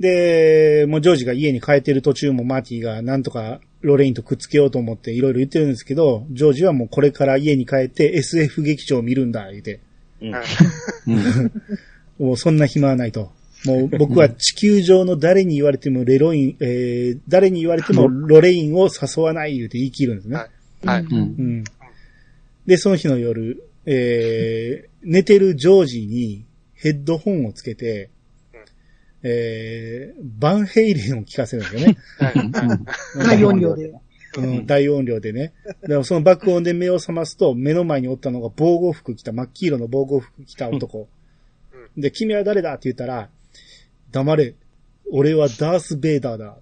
で、もうジョージが家に帰ってる途中もマーティがなんとかロレインとくっつけようと思っていろいろ言ってるんですけど、ジョージはもうこれから家に帰って SF 劇場を見るんだ、言うて。うん もうそんな暇はないと。もう僕は地球上の誰に言われてもレロイン、えー、誰に言われてもロレインを誘わない言うて言い切るんですね。はいうん。で、その日の夜、えー、寝てるジョージにヘッドホンをつけて、えー、バンヘイレンを聞かせるんですよね。大音量で。うん、大音量でね。でもその爆音で目を覚ますと、目の前におったのが防護服着た、真っ黄色の防護服着た男。で、君は誰だって言ったら、黙れ。俺はダース・ベイダーだ。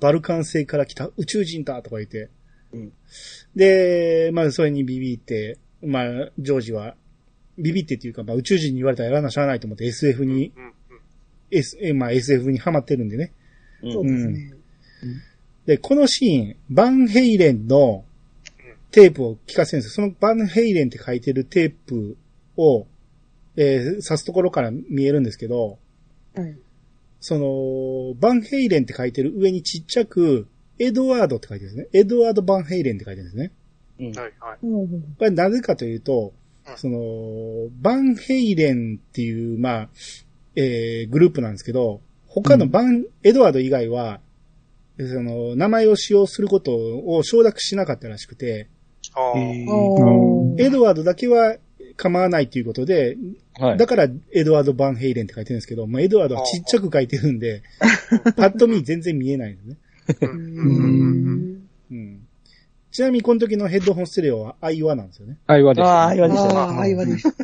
バルカン星から来た宇宙人だとか言って。うんで、まあ、それにビビって、まあ、ジョージは、ビビってっていうか、まあ、宇宙人に言われたらやらなしゃあないと思って SF に。S、えまあ、SF にハマってるんでね。そうですね。で、このシーン、バンヘイレンのテープを聞かせるんですよ。そのバンヘイレンって書いてるテープを、えー刺すところから見えるんですけど、はい。その、バンヘイレンって書いてる上にちっちゃく、エドワードって書いてるんですね。エドワード・バンヘイレンって書いてるんですね。うんはい。はい。うんこれなぜかというとうん、その、バンヘイレンっていう、まあ、えー、グループなんですけど、他のバン、エドワード以外は、その、名前を使用することを承諾しなかったらしくて、エドワードだけは構わないということで、はい。だからエドワード・バンヘイレンって書いてるんですけど、まあ、エドワードはちっちゃく書いてるんで、パッと見全然見えないんですね。うんうん。ちなみにこの時のヘッドホンステレオはアイワなんですよね。会話です。ああ、あれはでしたね。ああ、愛話です。はい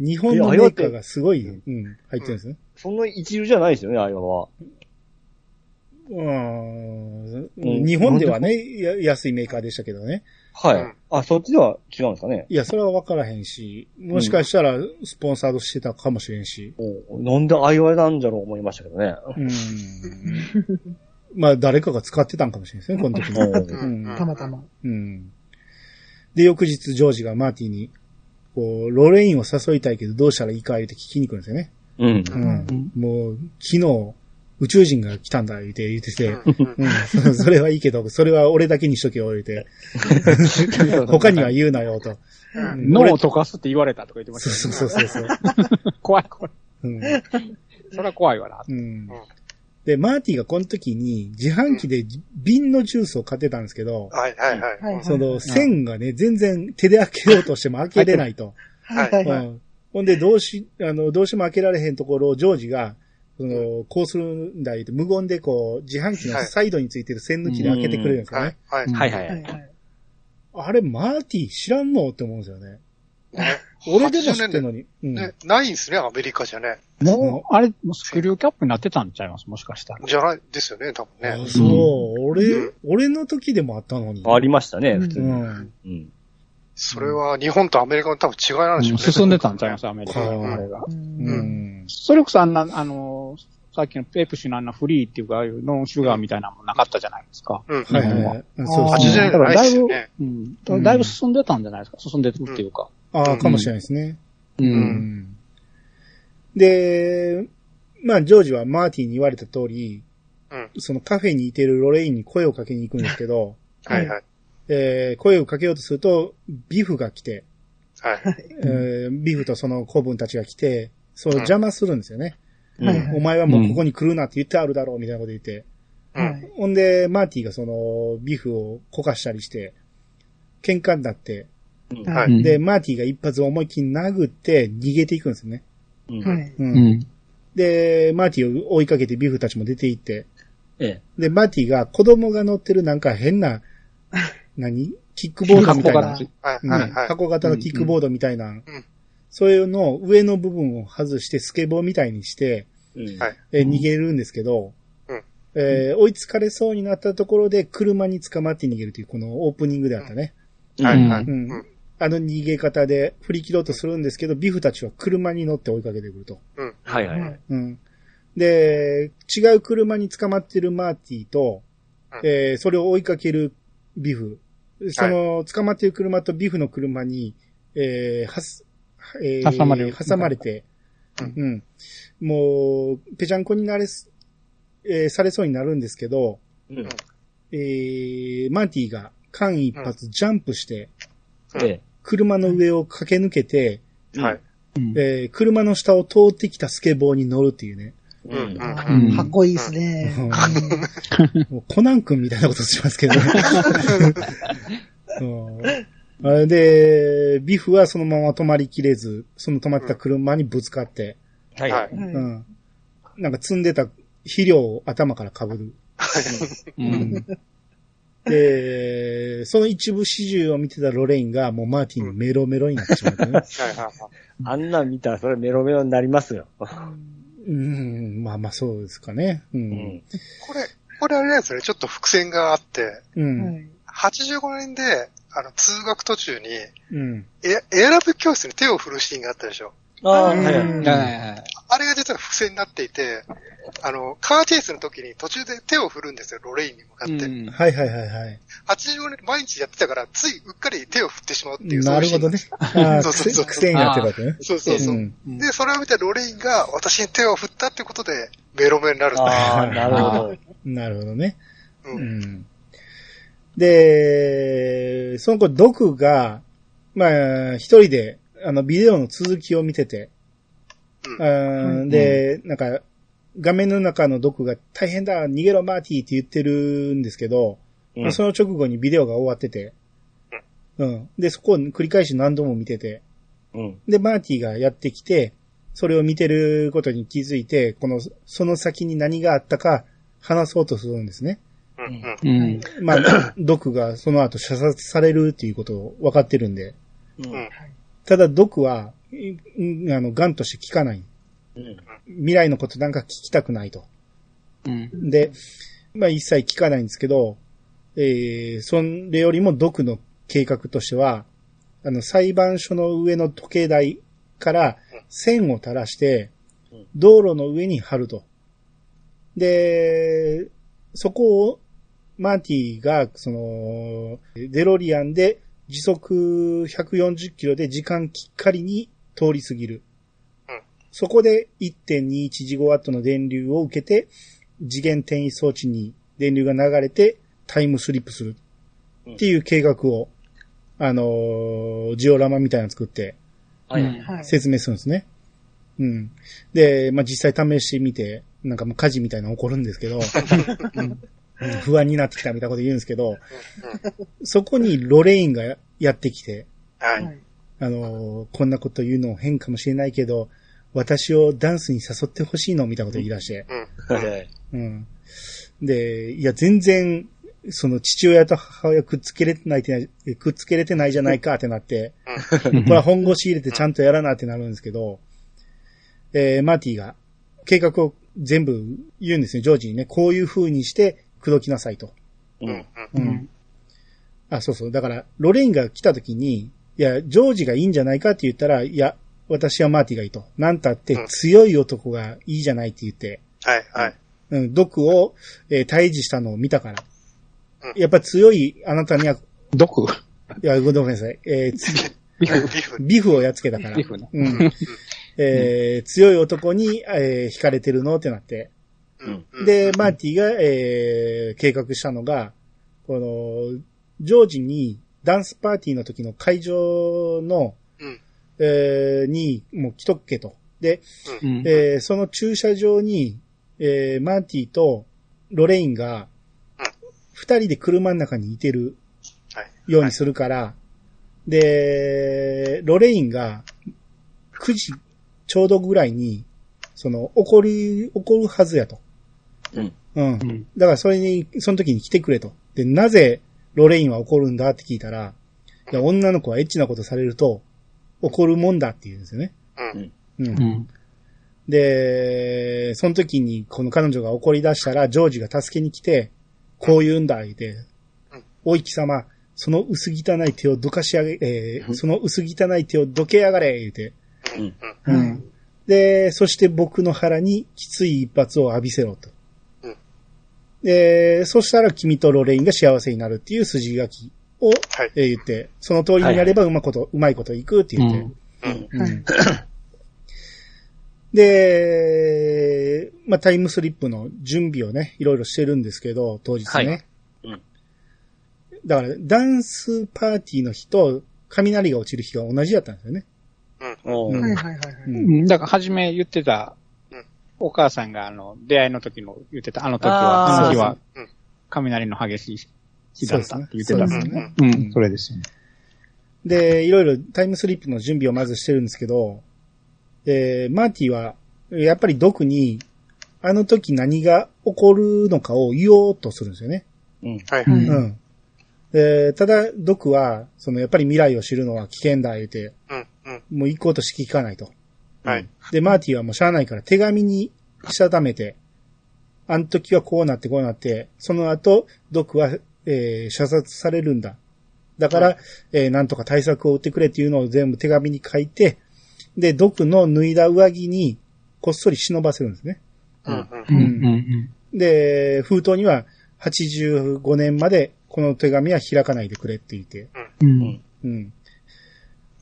日本のメーカーがすごい、うん、入ってるんですね。そんな一流じゃないですよね、あれは。うんうん日本ではね、や安いメーカーでしたけどね。はい。うんあ、そっちでは違うんですかね。いや、それは分からへんし、もしかしたらスポンサードしてたかもしれんし。おなんであいわいなんじゃろう思いましたけどね。うん。まあ、誰かが使ってたんかもしれないですね、この時に。うんうんたまたま。うん。で、翌日、ジョージがマーティに、こう、ロレインを誘いたいけどどうしたらいいか言って聞きに来るんですよね。うん。うん。もう、昨日、宇宙人が来たんだ、言って、言ってて、うんうん。それはいいけど、それは俺だけにしとけよ、言って。他には言うなよ、と。うん脳を溶かすって言われたとか言ってまそうしたそうそうそう。ね。怖い怖い。うん。それは怖いわな。うん。で、マーティがこの時に自販機で瓶のジュースを買ってたんですけど、はい。はい。はい。はい。その線がね、全然手で開けようとしても開けれないと。はいはいはい。うん。ほんで、どうし、あの、どうしても開けられへんところをジョージが、その、こうするんだ言って、無言でこう、自販機のサイドについてる線抜きで開けてくれるんですよはいね。。はい。はいはい。あれ、マーティ知らんのって思うんですよね。俺でも知ってるのに。うん。ね、ないんですね、アメリカじゃね。もう、あれ、もうスクリューキャップになってたんちゃいます？もしかしたら。じゃないですよね、多分ね。あそう、俺、俺の時でもあったのに。ありましたね、普通に。うん。うん。それは日本とアメリカの多分違いなんでしょうね。進んでたんちゃいますアメリカはいのあれが。ううんん。それこそあんな、あの、さっきのペプシのあんなフリーっていうか、ああいうノンシュガーみたいなのもなかったじゃないですか。うん。はいはいはい。そうです80ね。年代ないですよね。うん。だいぶ進んでたんじゃないですか。進んでるっていうか。ああ、かもしれないですね。う。うんん。で、まあ、ジョージはマーティに言われた通り、うん。そのカフェにいてるロレインに声をかけに行くんですけど、はいはい。えー声をかけようとすると、ビフが来て、はい。えービフとその子分たちが来て、そう邪魔するんですよね。お前はもうここに来るなって言ってあるだろう、みたいなこと言って。うん。はい。ほんで、マーティがその、ビフをこかしたりして、喧嘩になって、はうんい。で、マーティが一発思いっきり殴って逃げていくんですよね。うんはい。うんうん。で、マーティを追いかけてビフたちも出て行って、ええ。で、マーティが子供が乗ってるなんか変な、何？キックボードみたいな。箱型のキックボードみたいな。んそれの上の部分を外してスケボーみたいにして、うんはいえー逃げるんですけど、うんえー追いつかれそうになったところで車に捕まって逃げるというこのオープニングであったね。はい。はい。うんうんあの逃げ方で振り切ろうとするんですけど、ビフたちは車に乗って追いかけてくると。うん。はいはいはいはい。うん。で、違う車に捕まってるマーティと、うんえーそれを追いかけるビフ。その、捕まってる車とビフの車に、えーはす、えー挟まれる挟まれて、うん。もう、ぺちゃんこになれす、えーされそうになるんですけど、うん。えー、マンティが間一髪ジャンプして、ええ。車の上を駆け抜けて、はい。うんえー車の下を通ってきたスケボーに乗るっていうね。うん。うんあうんーかっこいいですね。もうコナン君みたいなことしますけどね。うんで、ビフはそのまま止まりきれず、その止まってた車にぶつかって、はいうん。なんか積んでた肥料を頭から被る。うん。で、その一部始終を見てたロレインがもうマーティンにメロメロになってしまってね。はいはいはい。あんなん見たらそれメロメロになりますよ。うん、まあまあそうですかね。う。うんん。これ、これあれなんですよね。ちょっと伏線があって、うん。はい85年で、あの、通学途中に、うん。エエアラブ教室に手を振るシーンがあったでしょ。ああ。はいはいはい。あれが実は伏線になっていて、あの、カーチェイスの時に途中で手を振るんですよ、ロレインに向かって。うんはいはいはいはい。85年毎日やってたから、ついうっかり手を振ってしまうっていう。なるほどね。そうああ、そうそうそう癖癖になってるわけね。そうそうそう。うんで、それを見たロレインが私に手を振ったってことで、メロメロになるんだああ、なるほど。なるほどね。う。うんん。で、その子、ドクが、まあ、一人で、あの、ビデオの続きを見てて、で、なんか、画面の中のドクが大変だ、逃げろマーティーって言ってるんですけど、うんまあその直後にビデオが終わってて、うん。で、そこを繰り返し何度も見てて、うん。で、マーティがやってきて、それを見てることに気づいて、この、その先に何があったか話そうとするんですね。うん。まあ、ドクがその後射殺されるっていうことを分かってるんで。うん。ただ、ドクは、いあの、ガンとして聞かない。うん。未来のことなんか聞きたくないと。うん。で、まあ一切聞かないんですけど、えー、それよりもドクの計画としては、あの、裁判所の上の時計台から線を垂らしてうん、道路の上に貼ると。で、そこを、マーティが、その、デロリアンで時速140キロで時間きっかりに通り過ぎる。うんそこで1.21ジゴワットの電流を受けて、次元転移装置に電流が流れてタイムスリップするっていう計画を、あのージオラマみたいなの作ってはい。はい。説明するんですね。うん。で、まあ、実際試してみて、なんかもう火事みたいなの起こるんですけど、うん不安になってきたみたいなこと言うんですけど、そこにロレインがやってきて、はい。はいあのーこんなこと言うの変かもしれないけど、私をダンスに誘ってほしいのみたいなこと言い出して、うん。はい。うん。で、いや、全然、その父親と母親くっつけれてないくっつけれてないじゃないかってなって、これは本腰入れてちゃんとやらなってなるんですけど、えー、マーティが計画を全部言うんですね、ジョージにね。こういう風にして口説きなさいと。う。うんん。うん。あ、そうそう。だから、ロレインが来た時に、いや、ジョージがいいんじゃないかって言ったら、いや、私はマーティがいいと。なんたって強い男がいいじゃないって言って、はい。はい。うん、毒を、えー退治したのを見たからう。んやっぱ強いあなたには、い毒や、ごめんなさい。えーつビフビフ。ビフをやっつけたから。ビフね。うん。えー強い男に、えー惹かれてるのってなって。うん。うんで、マーティが、えー計画したのが、この、ジョージにダンスパーティーの時の会場の、うんえーに、もう来とっけと。で、うん。えーその駐車場に、えーマーティとロレインがうん、二人で車の中にいてるはい。ようにするから、で、ロレインが9時ちょうどぐらいに、その、怒り、怒るはずやと。うん。うん。うん。だからそれに、その時に来てくれと。で、なぜロレインは怒るんだって聞いたら、いや女の子はエッチなことされると怒るもんだって言うんですよね。うん。うん。うん。で、その時にこの彼女が怒り出したら、ジョージが助けに来て、こう言うんだ、言ってうん、おい貴様、その薄汚い手をどかし上げ、えーうんその薄汚い手をどけやがれ、言って。うん。うん。はいで、そして僕の腹にきつい一発を浴びせろと。うんで、そしたら君とロレインが幸せになるっていう筋書きを、はい。えー言って、その通りにやればうまこと、うまいこといくって言って。うん。うん。で、まあ、タイムスリップの準備をね、いろいろしてるんですけど、当日ね。はい。うん。だから、ダンスパーティーの日と、雷が落ちる日が同じやったんですよね。うん。はいはいはいだから、初め言ってたうん、お母さんが、あの、出会いの時の言ってた、あの時は、あの日は雷の激しい日だったって言ってたんですね。うん、それですよね。で、いろいろタイムスリップの準備をまずしてるんですけど、えーマーティは、やっぱりドクに、あの時何が起こるのかを言おうとするんですよね。うん。はい。うんうん。で、ただ、ドクは、その、やっぱり未来を知るのは危険だ、言うて、うん。うん。もう行こうとしき聞かないと。はい。で、マーティはもうしゃあないから手紙にしたためて、あの時はこうなってこうなって、その後、ドクは、えー射殺されるんだ。だから、えーなんとか対策を打ってくれっていうのを全部手紙に書いて、で、ドクの脱いだ上着にこっそり忍ばせるんですね。うん。ううんん。うんで、封筒には85年までこの手紙は開かないでくれって言って。うん。ううんん。うん。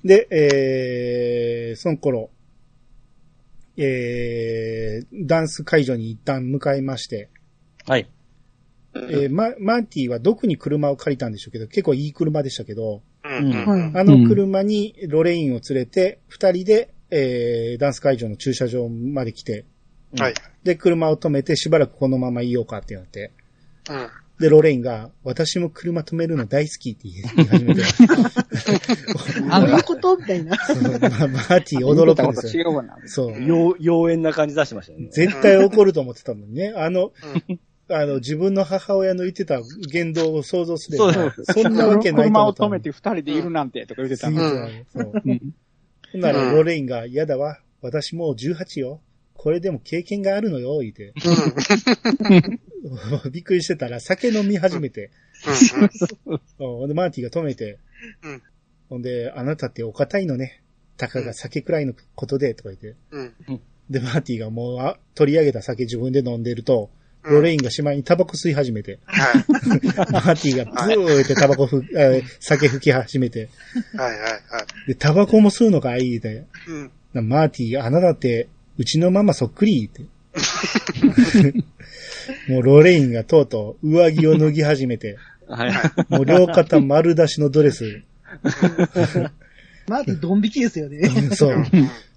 で、えー、その頃、えー、ダンス会場に一旦向かいまして、はい。えーママーティはどこに車を借りたんでしょうけど、結構いい車でしたけど、うん。あの車にロレインを連れて、二人で、えー、ダンス会場の駐車場まで来て、はい。で、車を止めてしばらくこのままいようかってなって、うん。で、ロレインが、私も車止めるの大好きって言い始めて、あ、どういうことみたいな。そうまマーティ驚くんですよ。違うな。そう。妖妖艶な感じ出してましたよね。絶対怒ると思ってたのにね。あの、うんあの、自分の母親の言ってた言動を想像すれば、そんなわけないと車を思ったの止めて二人でいるなんてとか言ってたの。そう。うん。ほんなら、うんロレインが、嫌だわ。私もう18よ。これでも経験があるのよ、言って。びっくりしてたら、酒飲み始めて。うんほんで、マーティが止めて。うんほんで、あなたってお堅いのね。たかが酒くらいのことで、とか言って。うん。で、マーティがもう、あ、取り上げた酒自分で飲んでると、ロレインがしまいにタバコ吸い始めて。はい。マーティがブーってタバコふ、えー酒吹き始めて。はいはいはい。で、タバコも吸うのかいいって。うん。なマーティ、あなたって、うちのママそっくりって。もうロレインがとうとう上着を脱ぎ始めて、はい。もう両肩丸出しのドレス。マーティドン引きですよね。そう。うん。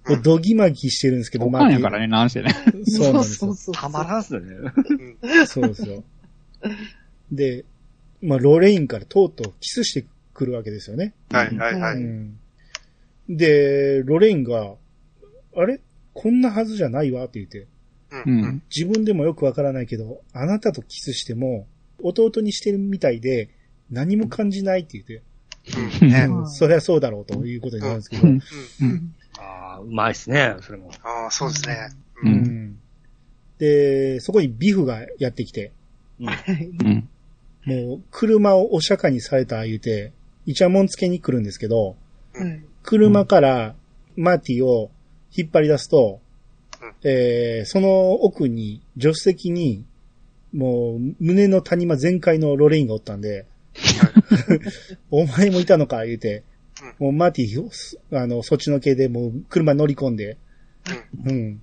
もうドギマギしてるんですけど、おマーティかんやからね、なんせね。そうなんですよそう。そうたまらんっすよね。そうですよ。で、まあ、ロレインからとうとうキスしてくるわけですよね。はいはいはうい。ん。で、ロレインが、あれ？こんなはずじゃないわって言って、う。うんん。自分でもよくわからないけど、あなたとキスしても、弟にしてるみたいで、何も感じないって言って、そりゃそうだろうということになるんですけど、うんうん。ああ、うまいっすね、それも。ああ、そうですね。ううんんで、そこにビフがやってきて、うん。もう車をお釈迦にされた言うて、イチャモンつけに来るんですけど、はい。車からマーティを引っ張り出すと、うんえーその奥に、助手席に、もう胸の谷間全開のロレインがおったんで、お前もいたのか言うて、もうマーティ、あの、そっちの系でもう車乗り込んで、うん。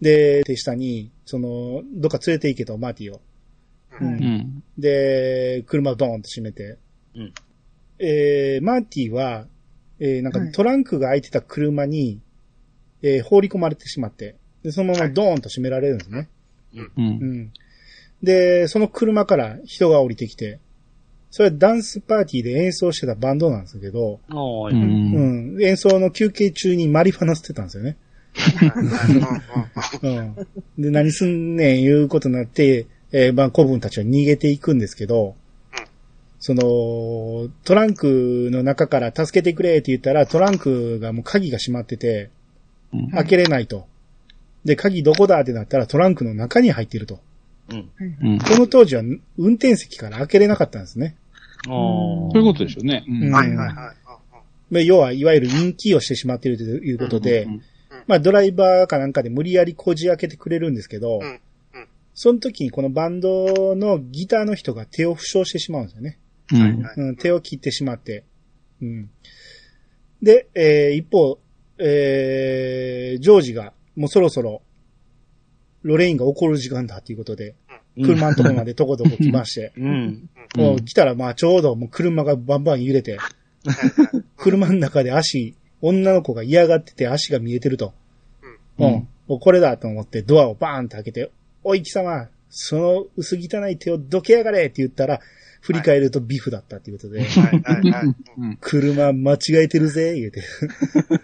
で、手下に、その、どっか連れて行けと、マーティを。う。うんんうん。で、車をドーンと閉めて。うんえー、マーティは、えー、なんかはいトランクが開いてた車に、えー、放り込まれてしまって、で、そのままドーンと閉められるんですね。う。うんん。で、その車から人が降りてきて、それはダンスパーティーで演奏してたバンドなんですけど。うん。うん、演奏の休憩中にマリファナ吸ってたんですよね。うん。で、何すんねん、いうことになって、えー、まあ、古文たちは逃げていくんですけど、その、トランクの中から助けてくれって言ったら、トランクがもう鍵が閉まってて、うん開けれないと。で、鍵どこだってなったらトランクの中に入っていると。うん。うん。この当時は運転席から開けれなかったんですね。おーそういうことですよね。うんうんはいはいはい。まあ要は、いわゆるインキーをしてしまっているということで、うんまあドライバーかなんかで無理やりこじ開けてくれるんですけど、うんうんその時にこのバンドのギターの人が手を負傷してしまうんですよね。手を切ってしまって。うん。で、えー一方、えージョージがもうそろそろ、ロレインが怒る時間だっていうことで、うん。車のとこまでとことこ来まして、うん。もう来たらまあちょうどもう車がバンバン揺れて、車の中で足、女の子が嫌がってて足が見えてると。ううん。うこれだと思ってドアをバーンと開けて、おい貴様、その薄汚い手をどけやがれって言ったら、振り返るとビフだったっていうことで、はいはいはい。うん。車間違えてるぜ、言うて。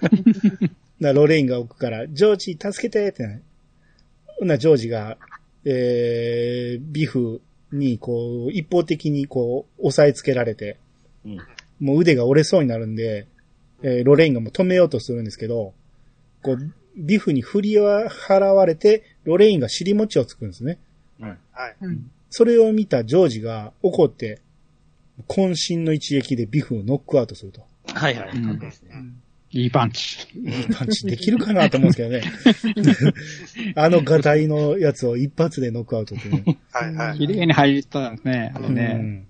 なロレインが奥から、ジョージ助けてってな。なジョージが、えー、ビフにこう、一方的にこう、押さえつけられて、うん。もう腕が折れそうになるんで、えーロレインがもう止めようとするんですけど、こう、ビフに振り払われて、ロレインが尻餅をつくんですね。うん。はい。うん。それを見たジョージが怒って、渾身の一撃でビフをノックアウトすると。はいはい。うんいいパンチ。いいパンチできるかなと思うんですけどね。あのガタイのやつを一発でノックアウトってね。はいはい。綺麗に入ったんですね。あれね。うん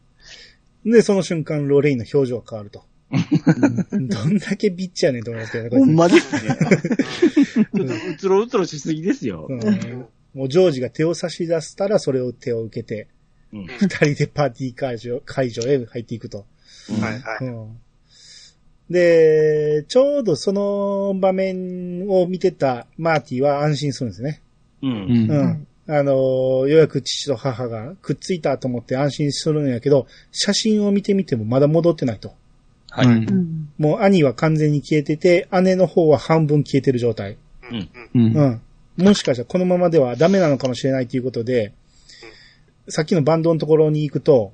で、その瞬間、ロレインの表情が変わると。どんだけビッチやねんと思いますけどね、ほんまですね。うつろうつろしすぎですよ。うんもうジョージが手を差し出したら、それを手を受けて、うん。二人でパーティー会場会場へ入っていくと。はいはい。うんで、ちょうどその場面を見てたマーティは安心するんですね。う。うんん。うん。あのーようやく父と母がくっついたと思って安心するんやけど、写真を見てみてもまだ戻ってないと。はい。うん。もう兄は完全に消えてて、姉の方は半分消えてる状態。うん。うん。うん。もしかしたらこのままではダメなのかもしれないということで、さっきのバンドのところに行くと、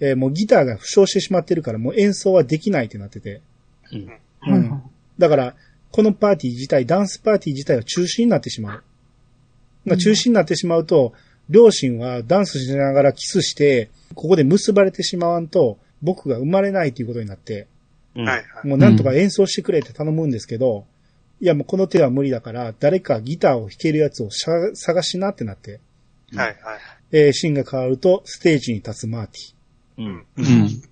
えーもうギターが負傷してしまってるからもう演奏はできないってなってて。うん。うん。だから、このパーティー自体、ダンスパーティー自体は中止になってしまう。まあ、中止になってしまうと、両親はダンスしながらキスして、ここで結ばれてしまわんと、僕が生まれないということになって、うん。はいはい。もうなんとか演奏してくれって頼むんですけど、いやもうこの手は無理だから、誰かギターを弾けるやつをしゃ探しなってなって、はいはい。えーシーンが変わると、ステージに立つマーティ。うん。うん。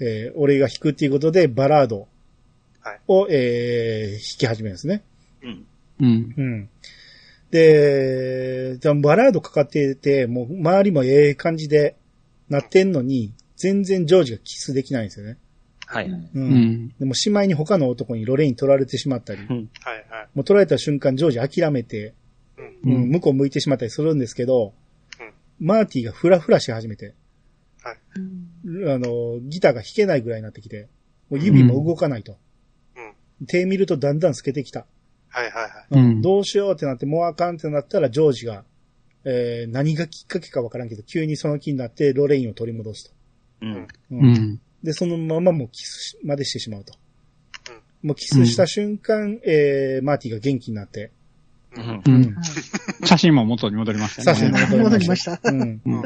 えー俺が弾くっていうことで、バラードはいを、えー弾き始めるんですね。うん。うん。うん。で、じゃあバラードかかってて、もう周りもええ感じでなってんのに、全然ジョージがキスできないんですよね。はい。う。うんん。でもしまいに他の男にロレイン取られてしまったり、うん。はいはい。もう取られた瞬間ジョージ諦めて、うん。うん、向こう向いてしまったりするんですけど、マーティがフラフラし始めて、はい。あの、ギターが弾けないぐらいになってきて、もう指も動かないと。うん。手見るとだんだん透けてきた。はいはいはい。うんどうしようってなって、もうあかんってなったら、ジョージが、えー、何がきっかけかわからんけど、急にその気になって、ロレインを取り戻すと。うん。ううん。で、そのままもうキスまでしてしまうと。もうキスした瞬間、えー、マーティが元気になって、うんう。うん写真も元に戻りましたね。写真も戻りました。うん。うん。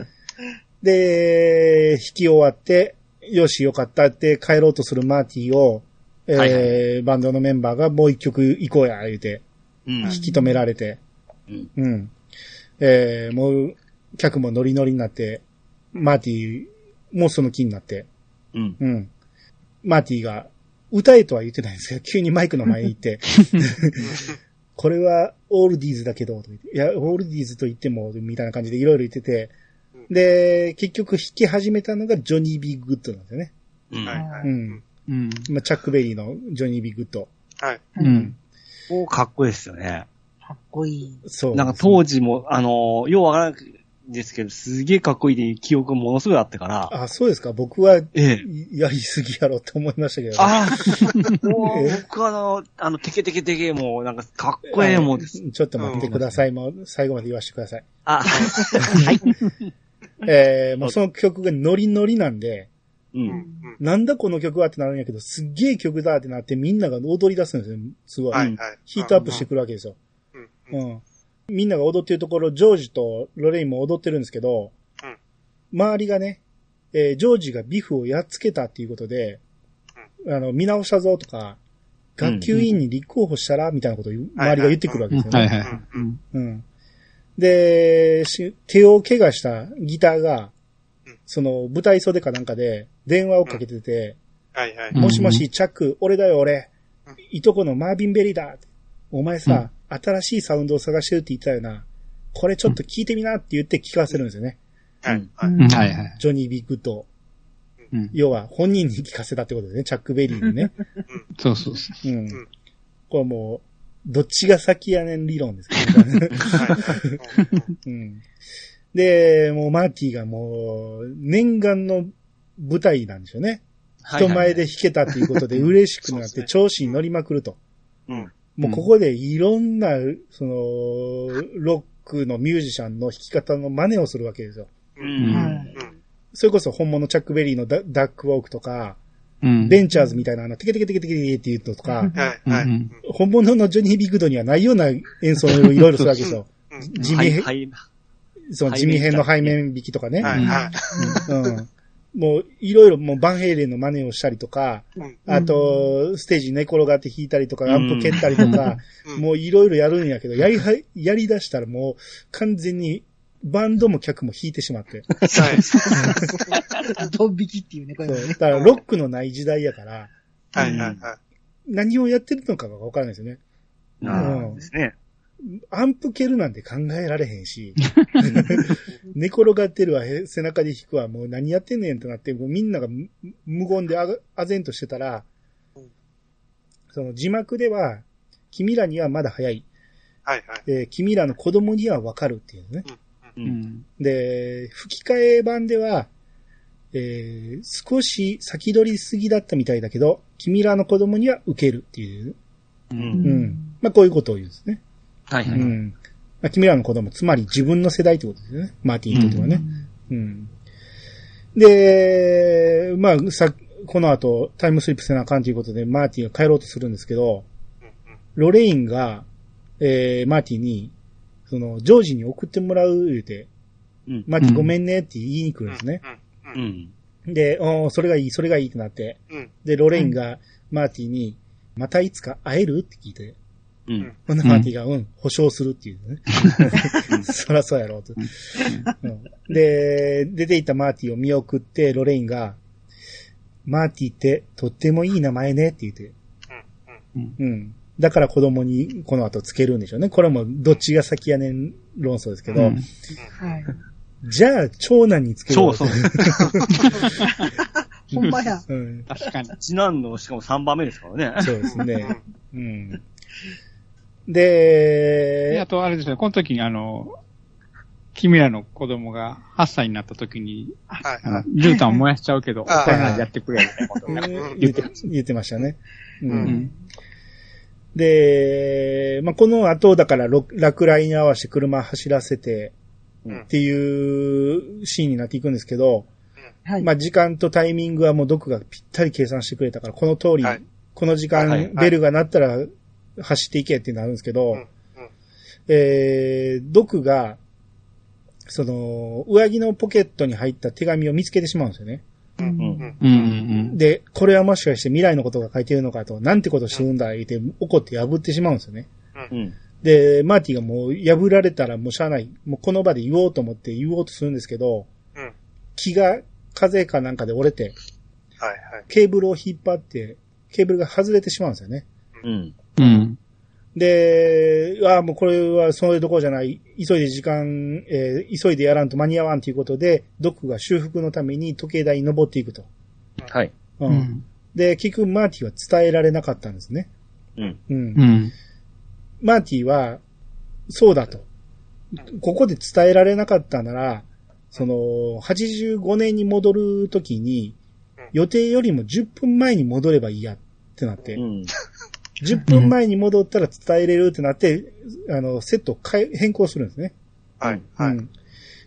で、弾き終わって、よし、よかったって帰ろうとするマーティを、えーはいバンドのメンバーがもう一曲行こうや、言うて、うん。引き止められて、うん。うん。えー、もう、客もノリノリになって、マーティもその気になって、うん。うん。マーティが、歌えとは言ってないんですけど、急にマイクの前に行って、これはオールディーズだけど、いや、オールディーズと言っても、みたいな感じでいろいろ言ってて、で、結局弾き始めたのがジョニー・ビー・グッドなんですよね。うん。はいはい。うん。うん。まあ、チャック・ベリーのジョニー・ビー・グッド。はい。うん。おかっこいいですよね。かっこいい。そう。なんか当時も、あの、ようわからないですけど、すげえかっこいいで記憶がものすごいあったから、あ、そうですか。僕は、ええ。やりすぎやろって思いましたけど、ああ、もう僕あの、あの、テケテケテケもうなんかかっこええもんです。ちょっと待ってください。もう最後まで言わせてください。あ、はい。えー、もうその曲がノリノリなんで、う。うんん。なんだこの曲はってなるんやけど、すっげえ曲だってなってみんなが踊り出すんですよ。すごい。はいはい。ヒートアップしてくるわけですよ。うん。うん。うん。みんなが踊ってるところ、ジョージとロレインも踊ってるんですけど、うん周りがね、えージョージがビフをやっつけたっていうことで、あの、見直したぞとか、学級委員に立候補したらみたいなことを周りが言ってくるわけですよね。はいはい。うん。うん。で、し手を怪我したギターがうん、その舞台袖かなんかで電話をかけてて、はいはい。うんもしもし、チャック、俺だよ俺うん。いとこのマービン・ベリーだ。お前さ、新しいサウンドを探してるって言ったような、これちょっと聞いてみなって言って聞かせるんですよね。はい。はい。うんはいはい。ジョニー・ビー・グッド。うん。要は本人に聞かせたってことですね。チャック・ベリーにね。そうそうそう。うんん。これもう、どっちが先やねん理論ですけどね。はい。うん。で、もうマーティがもう、念願の舞台なんでしょうね。人前で弾けたっていうことで嬉しくなって調子に乗りまくると。うん。もうここでいろんな、その、ロックのミュージシャンの弾き方の真似をするわけですよ。ううん。ん。はいそれこそ本物チャックベリーのダダックウォークとか、うん。ベンチャーズみたいなあの、テケテケテケテケっていうのとか、はい。はい。うん本物のジョニー・ビッグドにはないような演奏をいろいろするわけですよ。うん地味。その地味編の背面弾きとかね。はい。はい。うん。もう、いろいろもうバンヘイレンの真似をしたりとか、うんあと、ステージに寝転がって弾いたりとか、アンプ蹴ったりとか、うんもういろいろやるんやけど、やりは、やり出したらもう完全にバンドも客も弾いてしまって。はい。ドン引きっていうね、これ。ね。だからロックのない時代やから、はい。はい。は何をやってるのかがわからないですよね。ああですね。アンプ蹴るなんて考えられへんし、寝転がってるわ、へ背中で弾くわ、もう何やってんねんってなって、もうみんながむ無言であがあぜんとしてたらうん、その字幕では、君らにはまだ早い。はい。はい。えー君らの子供にはわかるっていうね。う。うんん。で、吹き替え版では、えー少し先取りすぎだったみたいだけど、君らの子供には受けるっていう。う。うん。うんん。まあ、こういうことを言うんですね。はいはい。うん。まあ、君らの子供、つまり自分の世代ってことですよね。マーティンにとってはね。うん。で、まあ、さ、この後、タイムスリップせなあかんということで、マーティンが帰ろうとするんですけど、うんうんロレインが、えー、マーティンに、その、ジョージに送ってもらう言うて、うん。マーティンごめんねって言いに来るんですね。う。うんん。で、おーそれがいい、それがいいってなって、うん。で、ロレインがマーティンに、またいつか会えるって聞いて、うん。ほんでマーティンが、うん、保証するっていうね。そらそうやろうと、うんで、出て行ったマーティンを見送って、ロレインが、マーティってとってもいい名前ねって言って、うん。うん。だから子供にこの後つけるんでしょうね。これもどっちが先やねん論争ですけど、うんはい。じゃあ長男につけよそううそう。ほんまや。うん。確かに。次男の、しかも3番目ですからね。そうですね。うん。でであ、とあれですね、この時にあの、君らの子供が8歳になった時に、はい。あの、絨毯を燃やしちゃうけど、おあ前らやってくれみたいなことをねうん言って、言ってましたね。う。うんうん。で、まあ、この後、だから、ろ落雷に合わせて車走らせて、うんっていうシーンになっていくんですけど、はい。まあ、時間とタイミングはもうドクがぴったり計算してくれたから、この通り、はいこの時間、はいはいベルが鳴ったら走っていけってなるんですけど、うんうんえー、ドクが、その、上着のポケットに入った手紙を見つけてしまうんですよね。で、これはもしかして未来のことが書いてるのかと、なんてことしてるんだ、言って怒って破ってしまうんですよね。うん。で、マーティがもう破られたらもうしゃあない。もうこの場で言おうと思って言おうとするんですけど、うん木が風かなんかで折れて、はいはい。ケーブルを引っ張って、ケーブルが外れてしまうんですよね。うん。うん。うん。で、ああ、もうこれはそういうところじゃない。急いで時間、えー急いでやらんと間に合わんということで、ドックが修復のために時計台に登っていくと。はい。ううんん。で、結局マーティは伝えられなかったんですね。うん。うんうん。マーティは、そうだと。ここで伝えられなかったなら、その、85年に戻るときに、予定よりも10分前に戻ればいいやってなって、うん。10分前に戻ったら伝えれるってなって、あの、セットを変え変更するんですね。はいはい。うん。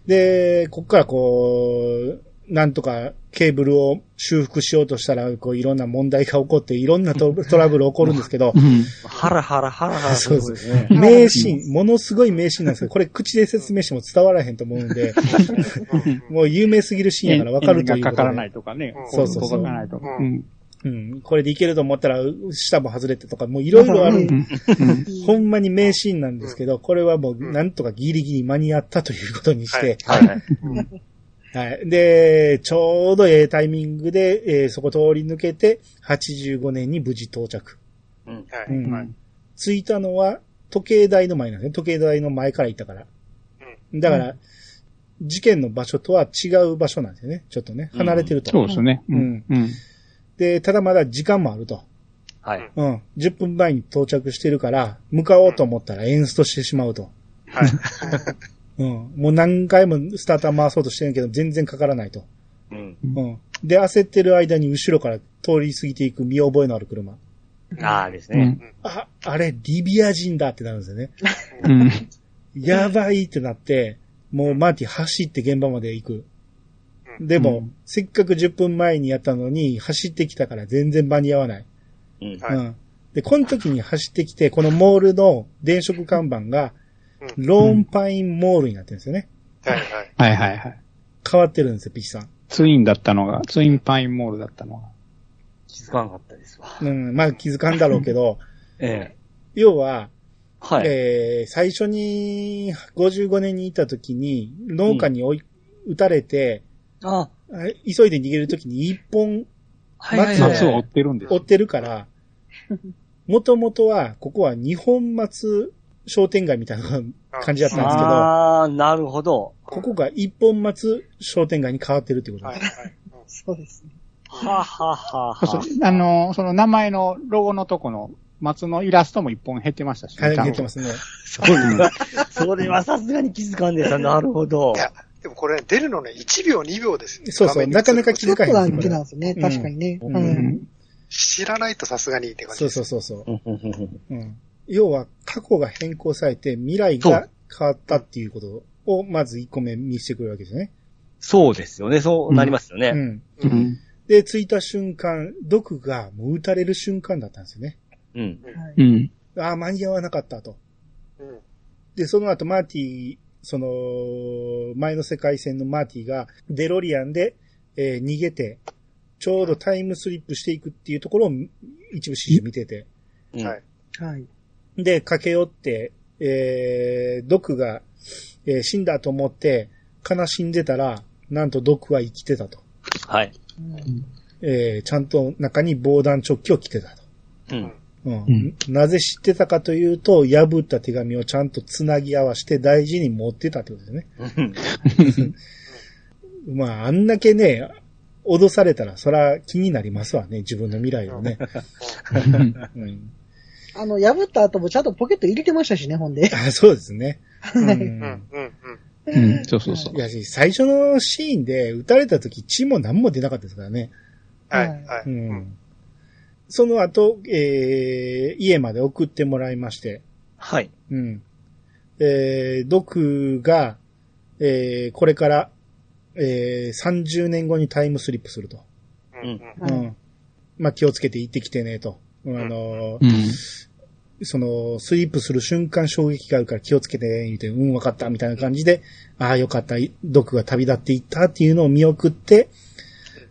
で、こっからこう、なんとかケーブルを修復しようとしたら、こういろんな問題が起こって、いろんなト トラブル起こるんですけどう、ん。ハラハラハラハラ そうですね。名シーン、ものすごい名シーンなんですけど、これ口で説明しても伝わらへんと思うんで、もう有名すぎるシーンやからわかるということで。がかからないとかね。そうそうそう届かないとか。ううん。うん。これでいけると思ったら、下も外れてとか、もういろいろある。うん。ほんまに名シーンなんですけど、これはもうなんとかギリギリ間に合ったということにして、はいはい。はい。で、ちょうどええタイミングで、えーそこ通り抜けて、85年に無事到着。うん。はい。うんはい着いたのは、時計台の前なんですね。時計台の前から行ったから。だから、事件の場所とは違う場所なんですよね。ちょっとね。離れてると。そうですね。ううんん。うん。で、ただまだ時間もあると。はい。うん。10分前に到着してるから、向かおうと思ったらエンストしてしまうと。はい。うん。もう何回もスターター回そうとしてるけど、全然かからないと。うん。うん。で、焦ってる間に後ろから通り過ぎていく見覚えのある車。ああですね。うん。あ、あれ、リビア人だってなるんですよね。うん。やばいってなって、もうマーティ走って現場まで行く。でも、うんせっかく10分前にやったのに、走ってきたから全然間に合わない。うん。はいうん。で、この時に走ってきて、このモールの電飾看板が、ローンパインモールになってるんですよね。はいはい。はいはいはい。変わってるんですよ、ピチさん。ツインだったのが、ツインパインモールだったのが。気づかなかったですわ。うん、まあ気づかんだろうけど、ええ。要は、はい。えー最初に55年にいた時に農家に追い、撃たれて、あ、あ急いで逃げる時に一本はいはいはい。松を追ってるんです追ってるから、もともとは、ここは日本松商店街みたいな感じだったんですけど、ああ、なるほど。ここが一本松商店街に変わってるってことはい。です。はい。そうですね。はははは。あの、その名前のロゴのとこの松のイラストも一本減ってましたし、はい、ちゃんと出てますね。それは、それはさすがに気づかんでした。なるほどでもこれ出るのね、1秒、2秒ですよ。そうそうなかなか気ちょっとづかへんだけなんですよね。確かにね。知らないとさすがにって感じそうです。そうそうそう。うんうんうんうんうん。要は、過去が変更されて未来が変わったっていうことを、まず1個目見せてくるわけですね。そうですよね。そうなりますよね。うん。で、着いた瞬間、毒がもう撃たれる瞬間だったんですよね。うん。はいうん。ああ、間に合わなかったと。うん。で、その後、マーティ、その、前の世界線のマーティが、デロリアンで、えー逃げて、ちょうどタイムスリップしていくっていうところを一部始終見てて。うんはい。はい。で、駆け寄って、えー、ドクが、えー死んだと思って、悲しんでたら、なんとドクは生きてたと。はい。うんえー、ちゃんと中に防弾チョッキを着てたと。うん。うんうんなぜ知ってたかというと、破った手紙をちゃんとつなぎ合わせて大事に持ってたってことですね。まあ、あんだけね、脅されたら、そら気になりますわね、自分の未来をね。うん、あの、破った後もちゃんとポケット入れてましたしね、ほんで。あそうですね。うんうん。うん。うん。うん。そうそうそうい。やし、最初のシーンで撃たれた時血も何も出なかったですからね。はい。はいはい。うん。その後、えー、家まで送ってもらいまして、はい。うん。えー、ドクが、えー、これから、えー、30年後にタイムスリップすると。うん。うはいん。まあ、気をつけて行ってきてね、と。うんあのーうん。その、スリップする瞬間衝撃があるから気をつけてね、言うて、うん、わかった、みたいな感じで、ああ、よかった、ドクが旅立っていったっていうのを見送って、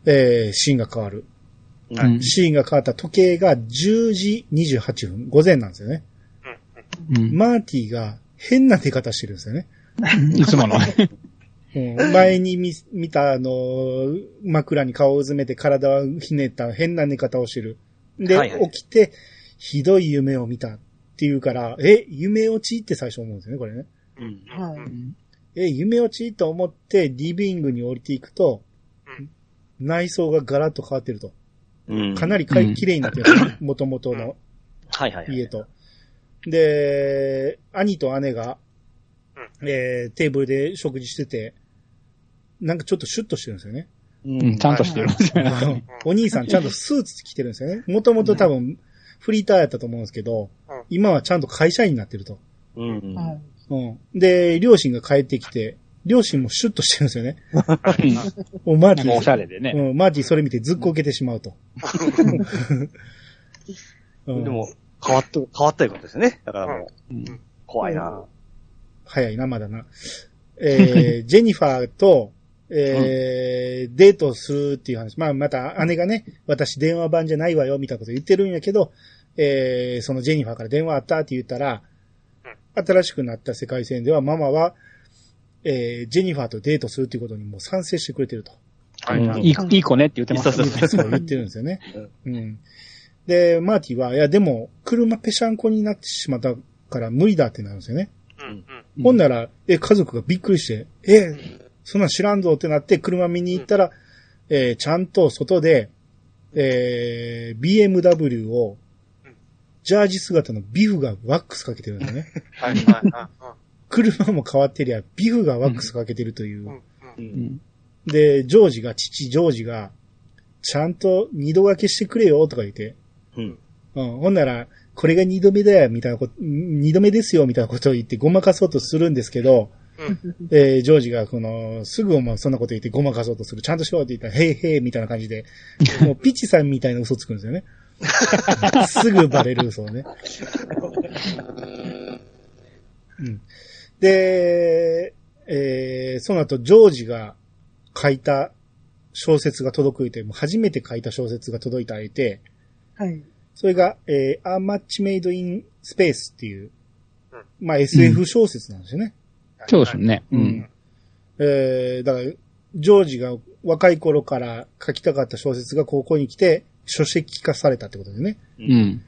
えー、シーンが変わる。うんシーンが変わった時計が10時28分、午前なんですよね。うんマーティが変な出方してるんですよね。いつもの。うん、前に見見たあの、枕に顔をうずめて体をひねった変な寝方をしてる。で、はいはい起きて、ひどい夢を見たっていうから、え、夢落ちって最初思うんですよね、これね。うん。はい。え、夢落ちと思ってリビングに降りていくと、内装がガラッと変わってると。うん。かなりかいうん綺麗になってるんですね、元々のはいはいはい。家と。で、兄と姉が、えー、テーブルで食事してて、なんかちょっとシュッとしてるんですよね。ううん、ちゃんとしてるんですよね。お兄さんちゃんとスーツ着てるんですよね。もともと多分、フリーターやったと思うんですけどうん、今はちゃんと会社員になってると。うん。はい。うん。で、両親が帰ってきて、両親もシュッとしてるんですよね。もうマーティなんかおしゃれでね。うん、マーティそれ見てずっこけてしまうと。うんでも、変わった、変わったいうことですよね。だからもう、うん怖いな。早いな、まだな。えー、ジェニファーと、えーデートするっていう話。まあ、また姉がね、私電話番じゃないわよ、みたいなこと言ってるんやけど、えーそのジェニファーから電話あったって言ったら、新しくなった世界線ではママは、えージェニファーとデートするっていうことにもう賛成してくれてると。はいうんいいいい子ねって言ってますそうそう言ってるんですよね。うん。で、マーティは、いや、でも、車ぺしゃんこになってしまったから無理だってなるんですよね。うん。うん。うんほんなら、え、家族がびっくりして、え、そんなん知らんぞってなって車見に行ったら、えーちゃんと外で、えー BMW をうん、ジャージ姿のビフがワックスかけてるんだよね。はいはいはい。車も変わってりゃ、ビフがワックスかけてるという。で、ジョージが、父ジョージが、ちゃんと二度掛けしてくれよとか言って、うん。うん、ほんなら、これが二度目だよ、みたいなこと、二度目ですよ、みたいなことを言ってごまかそうとするんですけど、うん。えージョージが、この、すぐお前そんなこと言ってごまかそうとする。ちゃんとしろって言ったら、へいへい、みたいな感じで、もうピッチさんみたいな嘘つくんですよね。すぐバレる嘘をね。うん。で、えーその後、ジョージが書いた小説が届くいて、もう初めて書いた小説が届いた相手、はい。それが、えー、A Match Made in Space っていううん、まあ SF 小説なんですよね。そうですね。ううんん。えー、だから、ジョージが若い頃から書きたかった小説が高校に来て、書籍化されたってことですね。うん。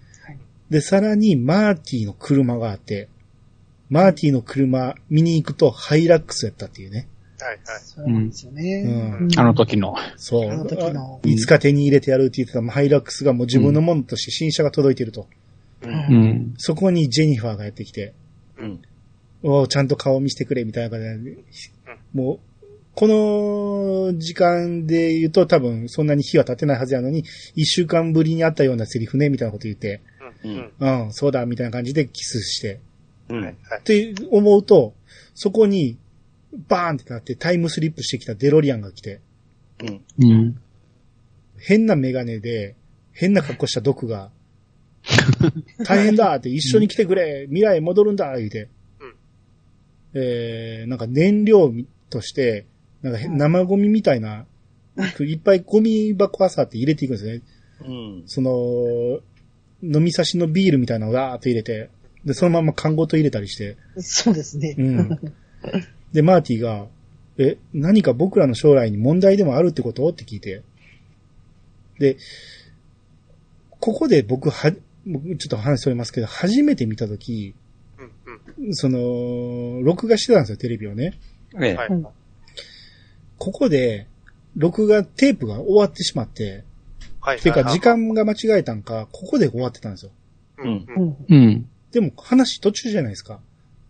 で、さらに、マーティの車があって、マーティの車見に行くとハイラックスやったっていうね。はいはい。そうなんですよね。うんあの時の。そう。あの時のいつか手に入れてやるって言ってたハイラックスがもう自分のものとして新車が届いてると。う。うんん。そこにジェニファーがやってきて、うん。おちゃんと顔見せてくれみたいな感じで、もう、この時間で言うと多分そんなに日は経ってないはずやのに、一週間ぶりに会ったようなセリフね、みたいなこと言って、うん。うん。うん、そうだ、みたいな感じでキスして、うん。はい。って思うと、そこに、バーンってなってタイムスリップしてきたデロリアンが来て、うん。うん。変なメガネで、変な格好したドクが、大変だって一緒に来てくれ未来へ戻るんだ言うて、うんえー、なんか燃料として、なんかへ生ゴミみたいな、いっぱいゴミ箱朝って入れていくんですね。うん。その、飲み差しのビールみたいなのをわーっと入れて、で、そのまま缶ごと入れたりして、そうですね。うん。で、マーティが、え、何か僕らの将来に問題でもあるってこと？って聞いて。で、ここで僕は、僕ちょっと話それますけど、初めて見たとき、うん。うん。その、録画してたんですよ、テレビをね。ええはい。うんここで、録画、テープが終わってしまって、はい。ていうか時間が間違えたんか、ここで終わってたんですよ。うん。うん。うん。うん。でも話途中じゃないですか。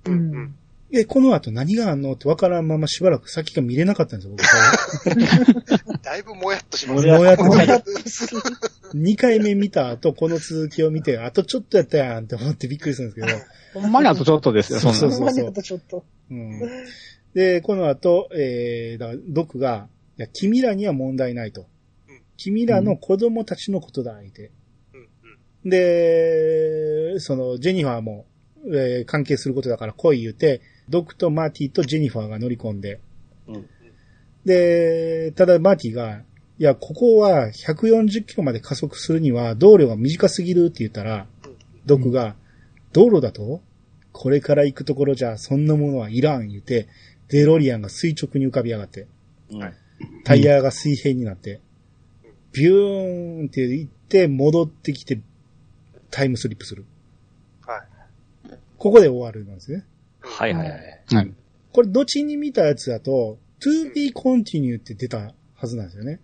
う。うんんうん。え、この後何があんのって分からんまましばらく先が見れなかったんですよ、僕。だいぶもやっとしますもやっともやっとする。2回目見た後、この続きを見て、あとちょっとやったやんって思ってびっくりするんですけど。ほんまにあとちょっとですよ、そうなそうそうほんまにあとちょっと。うん、で、この後、えー、だからドクが、いや、君らには問題ないとうん。君らの子供たちのことだ、相手。で、その、ジェニファーも、えー関係することだから来い言うて、ドクとマーティとジェニファーが乗り込んで、うん。で、ただマーティが、いや、ここは140キロまで加速するには道路が短すぎるって言ったら、ドクが、道路だと？これから行くところじゃそんなものはいらん言うて、デロリアンが垂直に浮かび上がって、はい。タイヤが水平になって、ビューンって行って戻ってきて、タイムスリップする。はい。ここで終わるんですね。はいはいはい。はい。これ、後に見たやつだと、to be continue って出たはずなんですよね。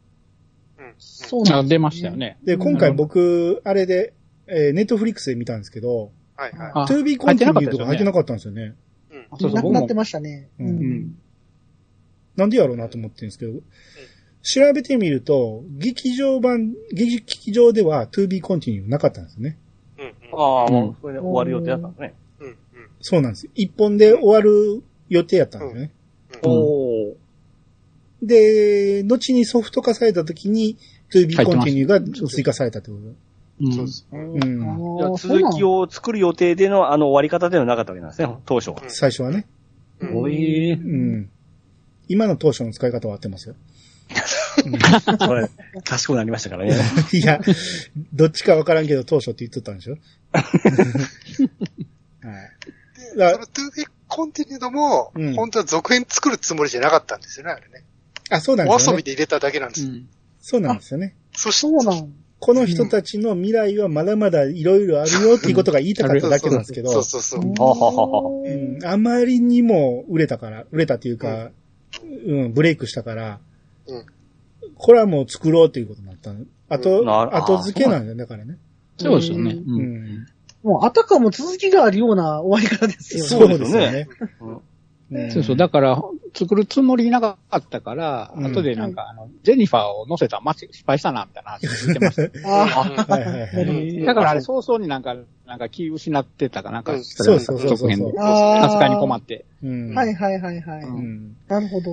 うん。そうなんですあ出ましたよ。ね。で、今回僕、あれで、えー、ネットフリックスで見たんですけど、はい。はい。あ to be continue とか入ってなかったんですよね。うん。そうそう、なくなって。ましたね。うん。なんでやろうなと思ってるんですけど、調べてみると、劇場版、劇場では to be continue なかったんですよね。ああ、もう、それで終わる予定だったんですね。うん。うん。そうなんです。一本で終わる予定やったんですよね。うんおー。で、後にソフト化された時に to be continue が追加されたってこと。うんそうです。うん。続きを作る予定でのあの終わり方ではなかったわけなんですね、当初は。最初はね。うんおえうん。今の当初の使い方は合ってますよ。賢くなりましたからね。いや、どっちかわからんけど当初って言っとったんでしょ？はい。で、その to be continued もうん、本当は続編作るつもりじゃなかったんですよね、あれね。あ、そうなんおですよね。遊びで入れただけなんですよ。そうなんですよね。そしそうなん。この人たちの未来はまだまだいろいろあるよっていうことが言いたかっただけなんですけどそう、そうそう。ははははうん、あまりにも売れたから、売れたっていうか、うん、ブレイクしたから、うんこれはもう作ろうっていうことになったの？あと、なる後付けなんだよ、だからね。そうですよね。ううんん。もう、あたかも続きがあるような終わり方ですよね。そうですよね。んそうそう。だから、作るつもりなかったから、うん後でなんか、あの、ジェニファーを乗せた間違失敗したな、みたいな話を言ってました。あはいはいはい。だからあれ早々になんか、なんか気失ってたかなんか、うんそうそうそうそう続編で。あ。扱いに困って。うん。はいはいはいはい。うん。なるほど。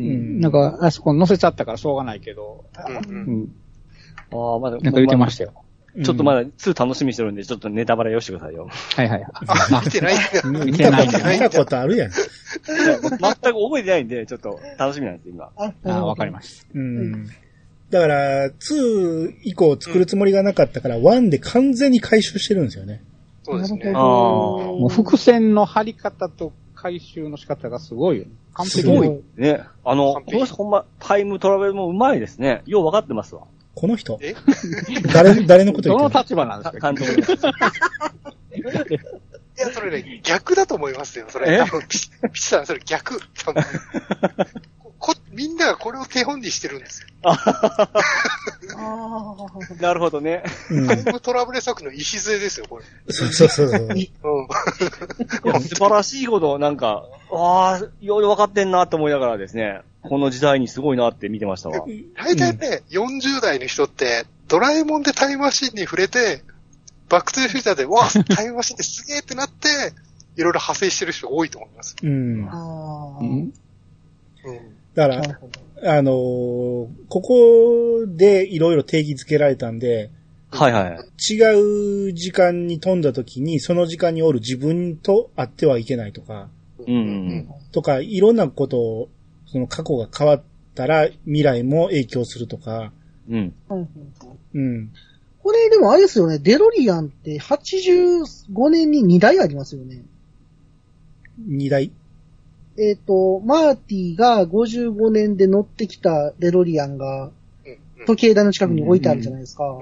んなんか、あそこ乗せちゃったからしょうがないけど、うんううんん。ああ、まだ、なんか言ってましたよ。ちょっとまだ2楽しみにしてるんで、ちょっとネタバレよしてくださいよ。はいはい。あ、見てない。見てない見たこと見たことあるやん。全く覚えてないんで、ちょっと楽しみなんです、今。ああわかりました。うん。だから、2以降作るつもりがなかったから、1で完全に回収してるんですよね。そうですねなる。あほど。もう伏線の張り方と回収の仕方がすごいよね。完璧すごいに。ね。あの、この人ほんま、タイムトラベルもうまいですね。よう分かってますわ。この人え？誰、誰のこと言どの？ってる立場なんですか？監督です。いや、それね、逆だと思いますよ、そえ？れ。ピッチさん、それ逆。こみんながこれを手本にしてるんですよ。あなるほどね。うん。タイムトラブル作の礎ですよ、これ。そうそうそうそう。うん。いや、素晴らしいこと、なんか、わあ、よう分かってんなって思いながらですね、この時代にすごいなって見てましたわ。大体ね、40代の人って、ドラえもんでタイムマシンに触れて、バックトゥーフューチャーで、わあ、タイムマシンってすげえってなって、いろいろ派生してる人多いと思います。うん。あ。ああ。うんうん。だから。あのーここでいろいろ定義づけられたんで、はいはい。違う時間に飛んだ時に、その時間におる自分と会ってはいけないとか、うんうん。とか、いろんなことを、その過去が変わったら未来も影響するとか、うん。うんうんうん。これでもあれですよね、デロリアンって85年に2台ありますよね。二台。えっ、と、マーティが55年で乗ってきたデロリアンが。時計台の近くに置いてあるじゃないですか。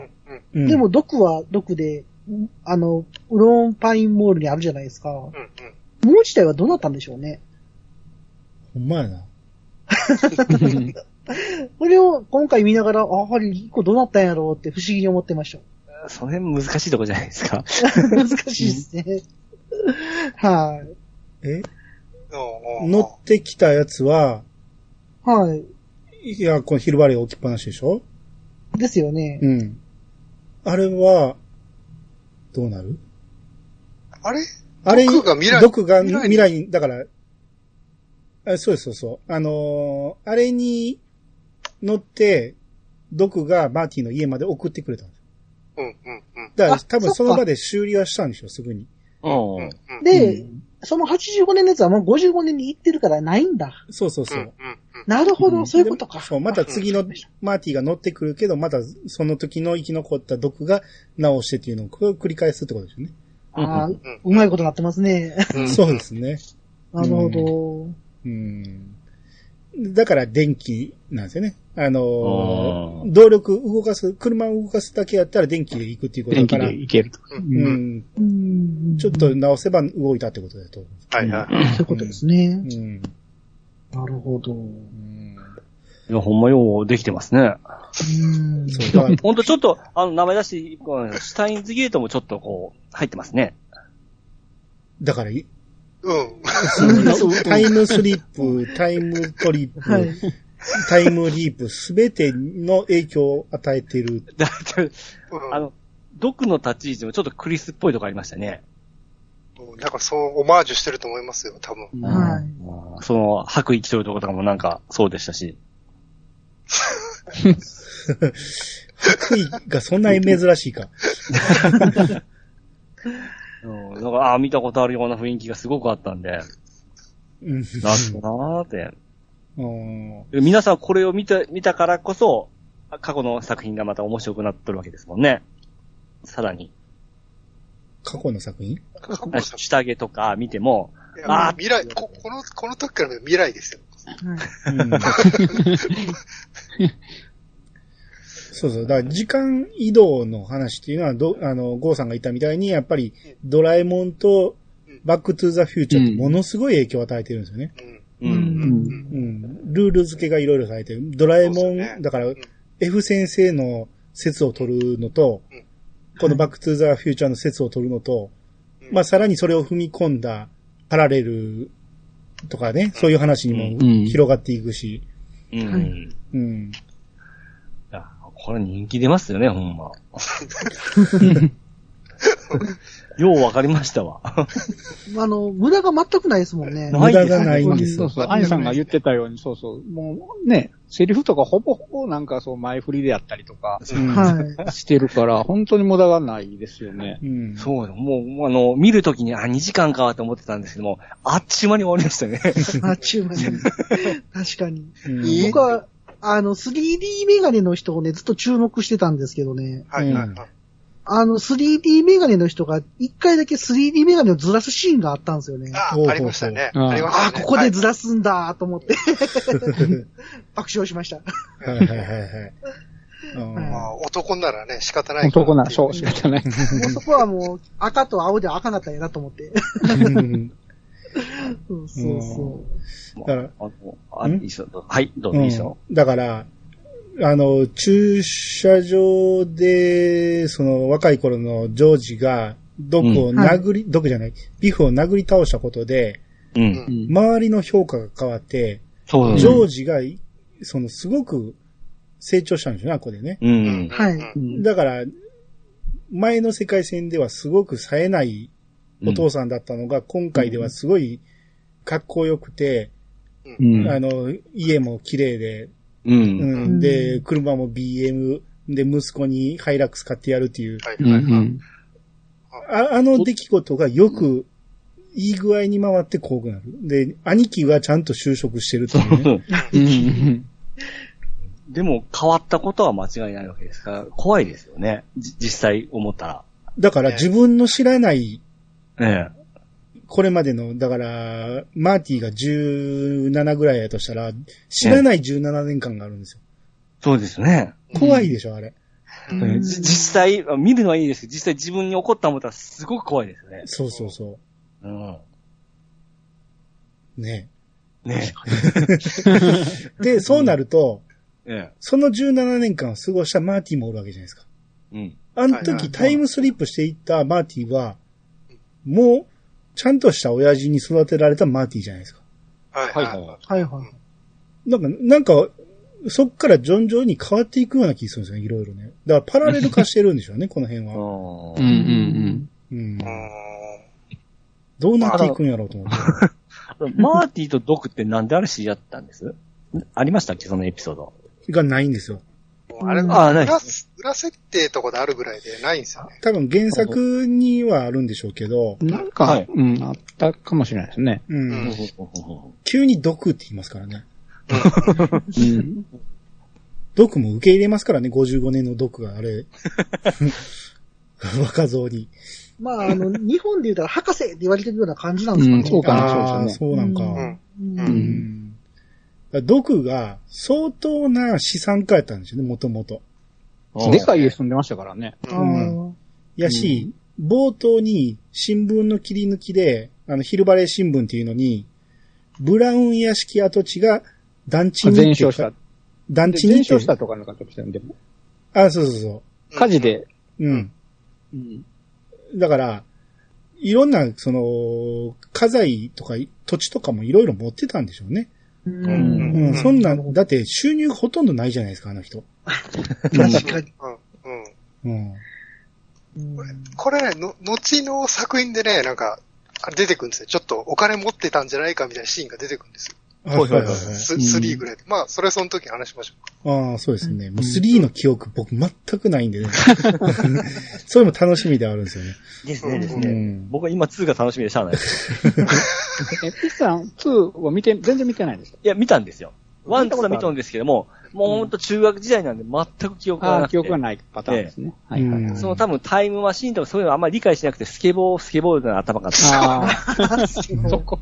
でも、ドクはドクで、んあの、ウロンパインモールにあるじゃないですか。もうん。うん。う自体はどうなったんでしょうね。ほんまやな。これを今回見ながら、あ、やはり一個どうなったんやろうって不思議に思ってました。それ難しいとこじゃないですか。難しいですね。はい。え？うん乗ってきたやつは、はい。いや、この昼バレー置きっぱなしでしょ？ですよね。うん。あれは、どうなる？あれ？あれ、毒が未来毒が未来にだから、あそうです、そうそう。あのーあれに乗って、毒がマーティの家まで送ってくれたんです。うん。うん。うん。あだから多分その場で修理はしたんでしょ、すぐに。うん。うん。うん。で、その85年のやつはもう55年に行ってるからないんだ。そうそうそう。なるほど、んそういうことか。でそう、また次のマーティが乗ってくるけど、またその時の生き残った毒が直してっていうのを繰り返すってことですよね。ああ、うまいことなってますね。うん。そうですね。なるほど。うん。だから電気なんですよね。あのあーー動力動かす、車を動かすだけやったら電気で行くっていうことだから、電気でいけると。ううんん。うんちょっと直せば動いたってことだと思はいはい。そういうことですね。う。うん。なるほど。ううんいや、ほんまようできてますね。ん。そう、だから、ほんとちょっと、あの、名前出して、シュタインズゲートもちょっとこう、入ってますね。だから、いうん。タイムスリップ、タイムトリップ、はい。タイムリープ、すべての影響を与えてる。だって、うんあの、毒の立ち位置もちょっとクリスっぽいとこありましたね。うんなんかそう、オマージュしてると思いますよ、多分。はい。うんその、白衣着とるとことかもなんか、そうでしたし。白衣がそんなに珍しいか。うん、なんか、ああ、見たことあるような雰囲気がすごくあったんで、うん。なんだなーって。うん皆さんこれを見た、見たからこそ、過去の作品がまた面白くなってるわけですもんね。さらに。過去の作品？下着とか見ても、いあーや未来、ここの、この時からの未来ですよ。うん そうそう。だから時間移動の話っていうのは、ど、あの、ゴーさんが言ったみたいに、やっぱり、ドラえもんと、バックトゥーザフューチャーってものすごい影響を与えてるんですよね。うん。う。うんん。うん。ルール付けがいろいろされてる。ドラえもん、ねだからん、F 先生の説を取るのと、うんこのバックトゥーザフューチャーの説を取るのと、うんまあさらにそれを踏み込んだパラレルとかね、そういう話にもうん広がっていくし、うん。はいいうん。やこれ人気出ますよね、ほんま。ようわかりましたわ。あの、無駄が全くないですもんね。無駄がないんですよ。そうそう。アイさんが言ってたように、そうそう。もうね、セリフとかほぼほぼなんかそう前振りであったりとか。してるから、本当に無駄がないですよね。うん。そうだ、もう、あの、見るときに、あ、2時間かと思ってたんですけども、あっちゅう間に終わりましたね。あっちゅう間に。確かに。うん僕は、あの、3D メガネの人をね、ずっと注目してたんですけどね。はいはいはい。あの、3D メガネの人が、一回だけ 3D メガネをずらすシーンがあったんですよね。ああ、ありましたね。ありましたね。ああ、ここでずらすんだと思って、爆笑しました。はいはいはいはい。まあ、男ならね、仕方ないか男な、っていそう、仕方ない。もうそこはもう、赤と青で赤かったんやなと思って。うんそうそうそだからあのいいっすよ。はい、どうぞいいっすよ。だから、あの、駐車場で、その若い頃のジョージが、ドクを殴り、ドクじゃない、ビフを殴り倒したことで、うん。うん周りの評価が変わって、そうジョージが、その、すごく成長したんでしょうね、ここでね。ううんん。はいうんだから、前の世界線ではすごく冴えないお父さんだったのが、今回ではすごい格好良くて、うんあの、家も綺麗で、うん。うん、で、車も BM、で、息子にハイラックス買ってやるっていう、うんはいはいはい。ああの出来事がよく、いい具合に回ってこうなる。で、兄貴はちゃんと就職してるっていうね。うんでも、変わったことは間違いないわけですから、怖いですよね。じ実際思ったら。だから自分の知らない、ええ。これまでの、だから、マーティが17ぐらいやとしたら、知らない17年間があるんですよ。そうですね。怖いでしょ、あれ。うん実際、見るのはいいですけど、実際自分に起こった思ったらすごく怖いですよね。そうそうそうん。う。ね。ね で、そうなると、え。えその17年間を過ごしたマーティもおるわけじゃないですか。え。うん。あの時タイムスリップしていったマーティは、もう、ちゃんとした親父に育てられたマーティじゃないですか。はいはいはい。う。はいはい。なんか、なんか、そっから徐々に変わっていくような気がするんですよね、いろいろね。だからパラレル化してるんでしょうね、この辺は。うんう。うんんうんう。んどうなっていくんやろうと思って。マーティとドクってなんであれ知り合ったんです？ありましたっけそのエピソード？がないんですよ。あれ、あない裏、裏設定とかであるぐらいでないんですよね。多分原作にはあるんでしょうけど、うん。なんか、はいうん、あったかもしれないですね。う。うんん急に毒って言いますからね。うん。毒も受け入れますからね、55年の毒があれ。若造に。まあ、あの、日本で言うたら、博士って言われてるような感じなんですかね。うんそうかなそうですねそうなんか。うん。毒が相当な資産家やったんですよね、もともと。でかい家住んでましたからね。あうんーやし、冒頭に新聞の切り抜きで、あの、昼バレー新聞っていうのに、ブラウン屋敷跡地が団地に全焼した。団地に全焼したとかなかったしたんでも。あ、そうそうそ火事で。う。うん。うん。だから、いろんな、その、家財とか土地とかもいろいろ持ってたんでしょうね。ううん。うんそんな、だって収入ほとんどないじゃないですか、あの人。確かに。うん。うん。これね、の、後の作品でね、なんか、あれ出てくるんですよ。ちょっとお金持ってたんじゃないかみたいなシーンが出てくるんですよ。はいはいはいはい。スうん3ぐらいで。まあ、それはその時に話しましょああ、そうですね。もう3の記憶僕全くないんでね。それも楽しみではあるんですよね。ですね、ですね。うん。僕は今2が楽しみでしゃあないです。え、ピッさん2は見て、全然見てないんですか？いや、見たんですよ。 one、two は見たんですけども、もうほんと中学時代なんで全く記憶がああ、なくて。記憶がないパターンですね。はいはいはい。その多分タイムマシンとかそういうのあんまり理解しなくて、スケボー、スケボーの頭があった。ああ、そこ。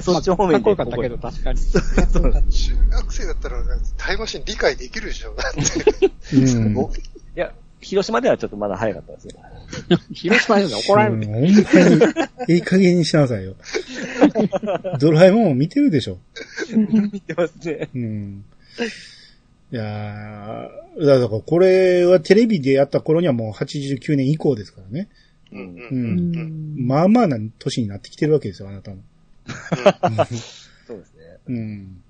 そっち方面でかっこよかったけど、確かに。そうか中学生だったらタイムマシン理解できるでしょだって。うん。いや、広島ではちょっとまだ早かったですよ。広島で怒られるで。うんほんまに、いい加減にしなさいよ。ドラえもんも見てるでしょ。見てますね。うん。いやーだからこれはテレビでやった頃にはもう89年以降ですからね。うんう。うんん。まあまあな年になってきてるわけですよ、あなたも。そうですね。うん。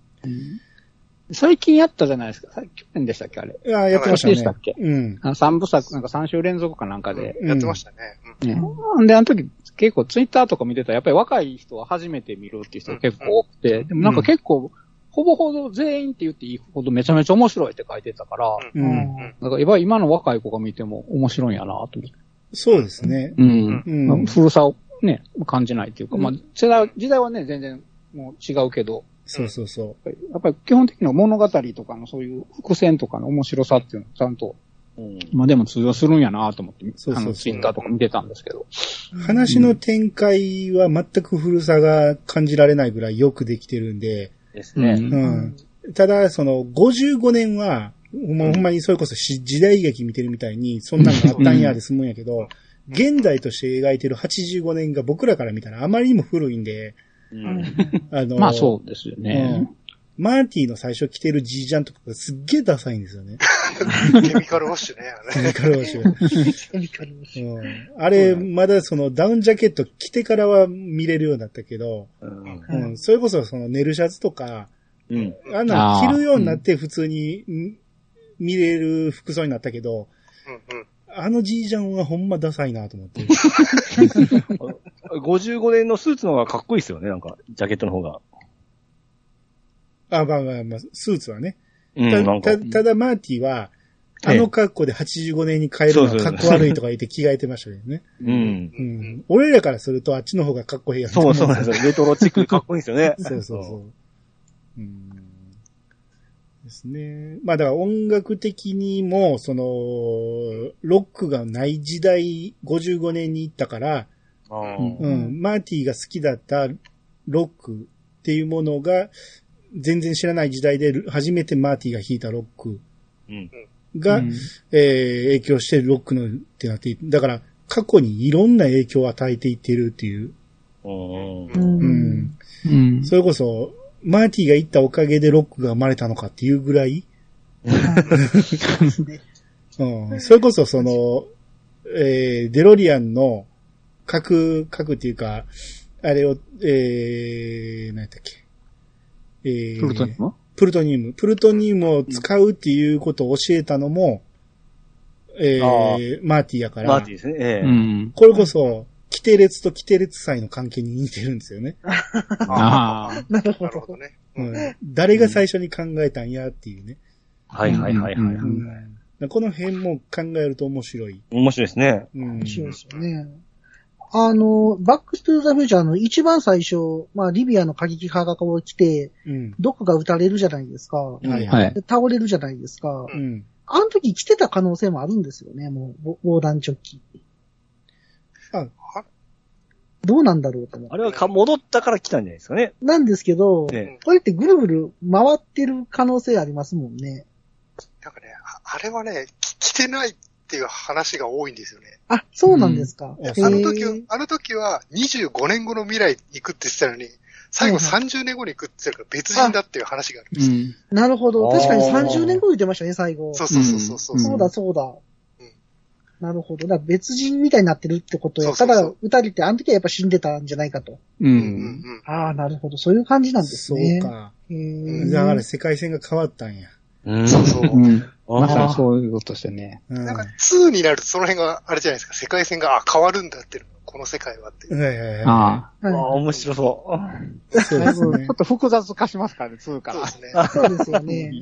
最近やったじゃないですか。さ去年でしたっけ、あれ。いや、やってましたね。でしたっけ？うん。あの三部作、なんか3週連続かなんかで。やってましたね。ね。んで、あの時、結構ツイッターとか見てたら、やっぱり若い人は初めて見るっていう人が結構多くて、でもなんか結構、ほぼほぼ全員って言っていいほどめちゃめちゃ面白いって書いてたから、うんうん。うんだから今今の若い子が見ても面白いんやなと思って。そうですね。うん。うん古さをね、感じないっていうか、まあ、世代、時代はね、全然もう違うけど、そうそうそやっぱりやっぱり基本的には物語とかのそういう伏線とかの面白さっていうのをちゃんと、うん。まあでも通用するんやなと思って、そうそうそツイッターとか見てたんですけど。う。話の展開は全く古さが感じられないぐらいよくできてるんで、ですね。うんうん。ただ、その、55年は、もうほんまにそれこそし時代劇見てるみたいに、そんなのあったんやで済むんやけど、現代として描いてる85年が僕らから見たらあまりにも古いんで、うん。あの、まあそうですよね。マーティの最初着てるジージャンとかがすっげえダサいんですよね。ケミカルウォッシュね。あれケミカルウォッシュケミカルウォッシュうんあれ、まだそのダウンジャケット着てからは見れるようになったけど、うん。うん、それこそその寝るシャツとか、うん。あんなの着るようになって普通にん見れる服装になったけど、うんうん。あのジージャンはほんまダサいなと思って。55年のスーツの方がかっこいいですよね、なんか、ジャケットの方が。あ、まあまあまあ、スーツはね。うん、たた、ただマーティは、あええの格好で85年に変えるのはかっこ悪いとか言って着替えてましたけどね。うん。うん。俺らからするとあっちの方がかっこいいやつ。そうそうなんですよ。レトロチックでかっこいいんですよね。そうそうそう。うん。ですね。まあだから音楽的にも、その、ロックがない時代、55年に行ったから、うんうん、マーティが好きだったロックっていうものが、全然知らない時代で初めてマーティが弾いたロックうん。が、うんえー影響してロックのってなっていだから過去にいろんな影響を与えていってるっていう。うん。うん。それこそ、マーティが行ったおかげでロックが生まれたのかっていうぐらい。うん、それこそその、えーデロリアンの核、核っていうか、あれを、えー、何やったっけ？えープルトニウム？プルトニウム。プルトニウムを使うっていうことを教えたのも、えあー、マーティやから、マーティですね。ええうん。これこそ、キテレツとキテレツ祭の関係に似てるんですよね。ああ。なるほどね。うん、誰が最初に考えたんやっていうね。はいはいはいはい。この辺も考えると面白い。面白いですね。うん面白いですよね。あの、バックトゥーザフューチャーの一番最初、まあ、リビアの過激派が来て、うん。ドクが撃たれるじゃないですか。はいはい。倒れるじゃないですか。うん。あの時来てた可能性もあるんですよね、もう、防弾チョッキ。あどうなんだろうと思って。あれはか戻ったから来たんじゃないですかね。なんですけど、えこれってぐるぐる回ってる可能性ありますもんね。なんかね、ああれはね、き来てないっていう話が多いんですよね。あ、そうなんですか。うんへーあの時は、あの時は25年後の未来に行くって言ってたのに、最後はい30年後に行くって言ってたから別人だっていう話があるんですよ。うん。なるほど。確かにあー30年後言ってましたね、最後。そうそうそうそうそう。うんそうだ、そうだ。うんなるほど。だから別人みたいになってるってことや。ただ、撃たれて、あの時はやっぱ死んでたんじゃないかと。う。うんうんんああ、なるほど。そういう感じなんですそうね。か。だから世界線が変わったんや。うんそうそう。まさにーそういうことしてね。うん。なんかは2になるとその辺があれじゃないですか。世界線が、あ、変わるんだってこの世界はって。いはいはい。ああ。あはいあ、面白そう。そうですねょっ。と複雑化しますからね、2から。そうですね。そうですよね。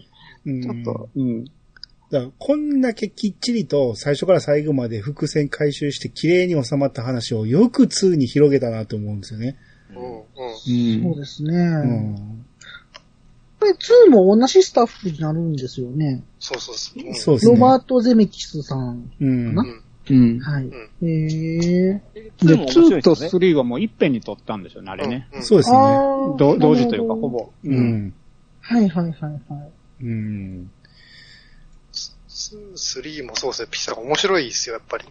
うんちょっと、うん。だからこんだけきっちりと最初から最後まで伏線回収して綺麗に収まった話をよく2に広げたなと思うんですよね。うんうん。うん。そうですね。うん。これ2も同じスタッフになるんですよね。そうそうそう。うんそうですね。ロバート・ゼメキスさん。うん。なうんうん。はい。うんえー。で、も面白い2とですよね。3はもういっぺんに撮ったんですよね、あれね。うんうんそうですね。同時というか、ほぼ。う。ん。はいはいはいはい。うん。3もそうですね、ピッサが面白いですよ、やっぱり。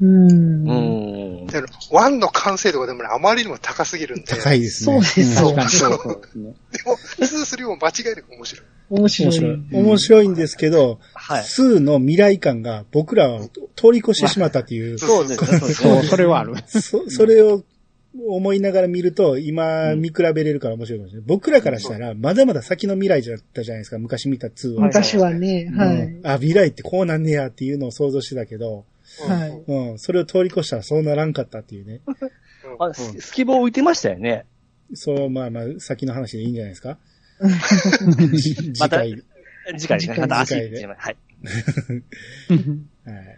うーん。うん。で1の完成度がでもね、あまりにも高すぎるんで。高いですね。そうですん確かにそうそうですね。でも、2、3も間違いなく面白い。面白い。面白い。面白いんですけど、はい。数の未来感が僕らは通り越してしまったっていう、そうですね。そうですそう、ね。それはある。そ、それを思いながら見ると、今見比べれるから面白いかもしれない。僕らからしたら、まだまだ先の未来だったじゃないですか、昔見た2は。昔はね、はい。うんあ、未来ってこうなんねやっていうのを想像してたけど、はいうん、それを通り越したらそうならんかったっていうね。あ、ススキボ浮いてましたよね。そう、まあまあ、先の話でいいんじゃないですか。次 また回。次回。次回また足次回ではい。はい。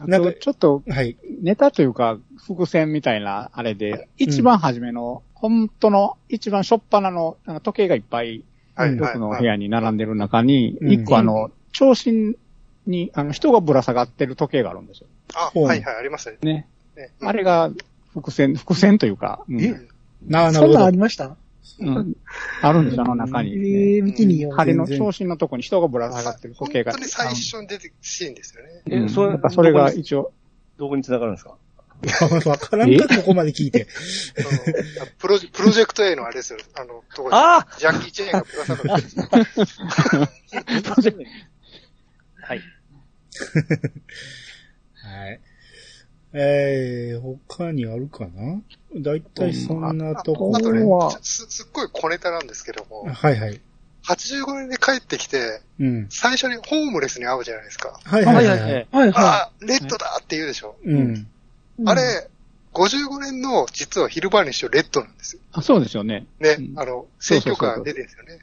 あなんかと、ちょっと、はい。ネタというか、伏線みたいな、あれで、一番初めの、本当の、一番初っ端の、なんか時計がいっぱい、はい、僕はい。の部屋に並んでる中に、うん一個あの、長身に、あの、人がぶら下がってる時計があるんですよ。あ、はいはい、ありましたね。ね。ねあれが、伏線、伏線というか、うんえ？なあ、なるほどそんなんあり。ました？うんあるんですよ、あの中に、ね。えー、見てみよう。針の全然長身のとこに人がぶら下がってる時計が。本当に最初に出てくるシーンですよね。うんえそれなんかそれが一応、どこに繋がるんですか？わからんか、ここまで聞いて。あのプロジプロジェクト A のあれですよ。あの、ところにあジャッキー・チェーンがぶら下がるんです よ。はい。はい。えー、他にあるかな？だいたいそんなとこ。あとねは、す、すっごい小ネタなんですけども、はいはい。85年で帰ってきて、うん。最初にホームレスに会うじゃないですか。はいはいは。はいはいいはい。はいはあ、レッドだって言うでしょ。うん。い。あれ、55年の実はヒルバーニッシュレッドなんですよ。あ、そうですよね。ねう、んあの、選挙カーが出てるんですよね。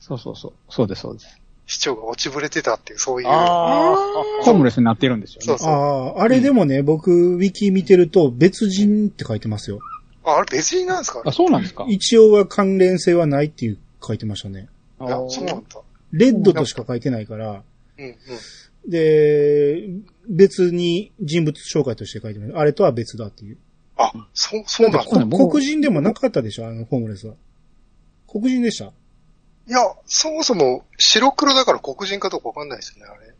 そうそうそう。そうです、そうです。市長が落ちぶれてたっていう、そういう。あホームレスになってるんですよね。そうそう。ああ、あれでもね、僕、ウィキ見てると、別人って書いてますよ。あ、あれ別人なんですか？あ、そうなんですか？一応は関連性はないっていう書いてましたね。いや、そうなんだ。レッドとしか書いてないから、うんうん。で、別に人物紹介として書いてます。あれとは別だっていう。あ、そう、そうなんだ。黒人でもなかったでしょ？あの、ホームレスは。黒人でした？いや、そもそも白黒だから黒人かどうかわかんないですよね、あれ。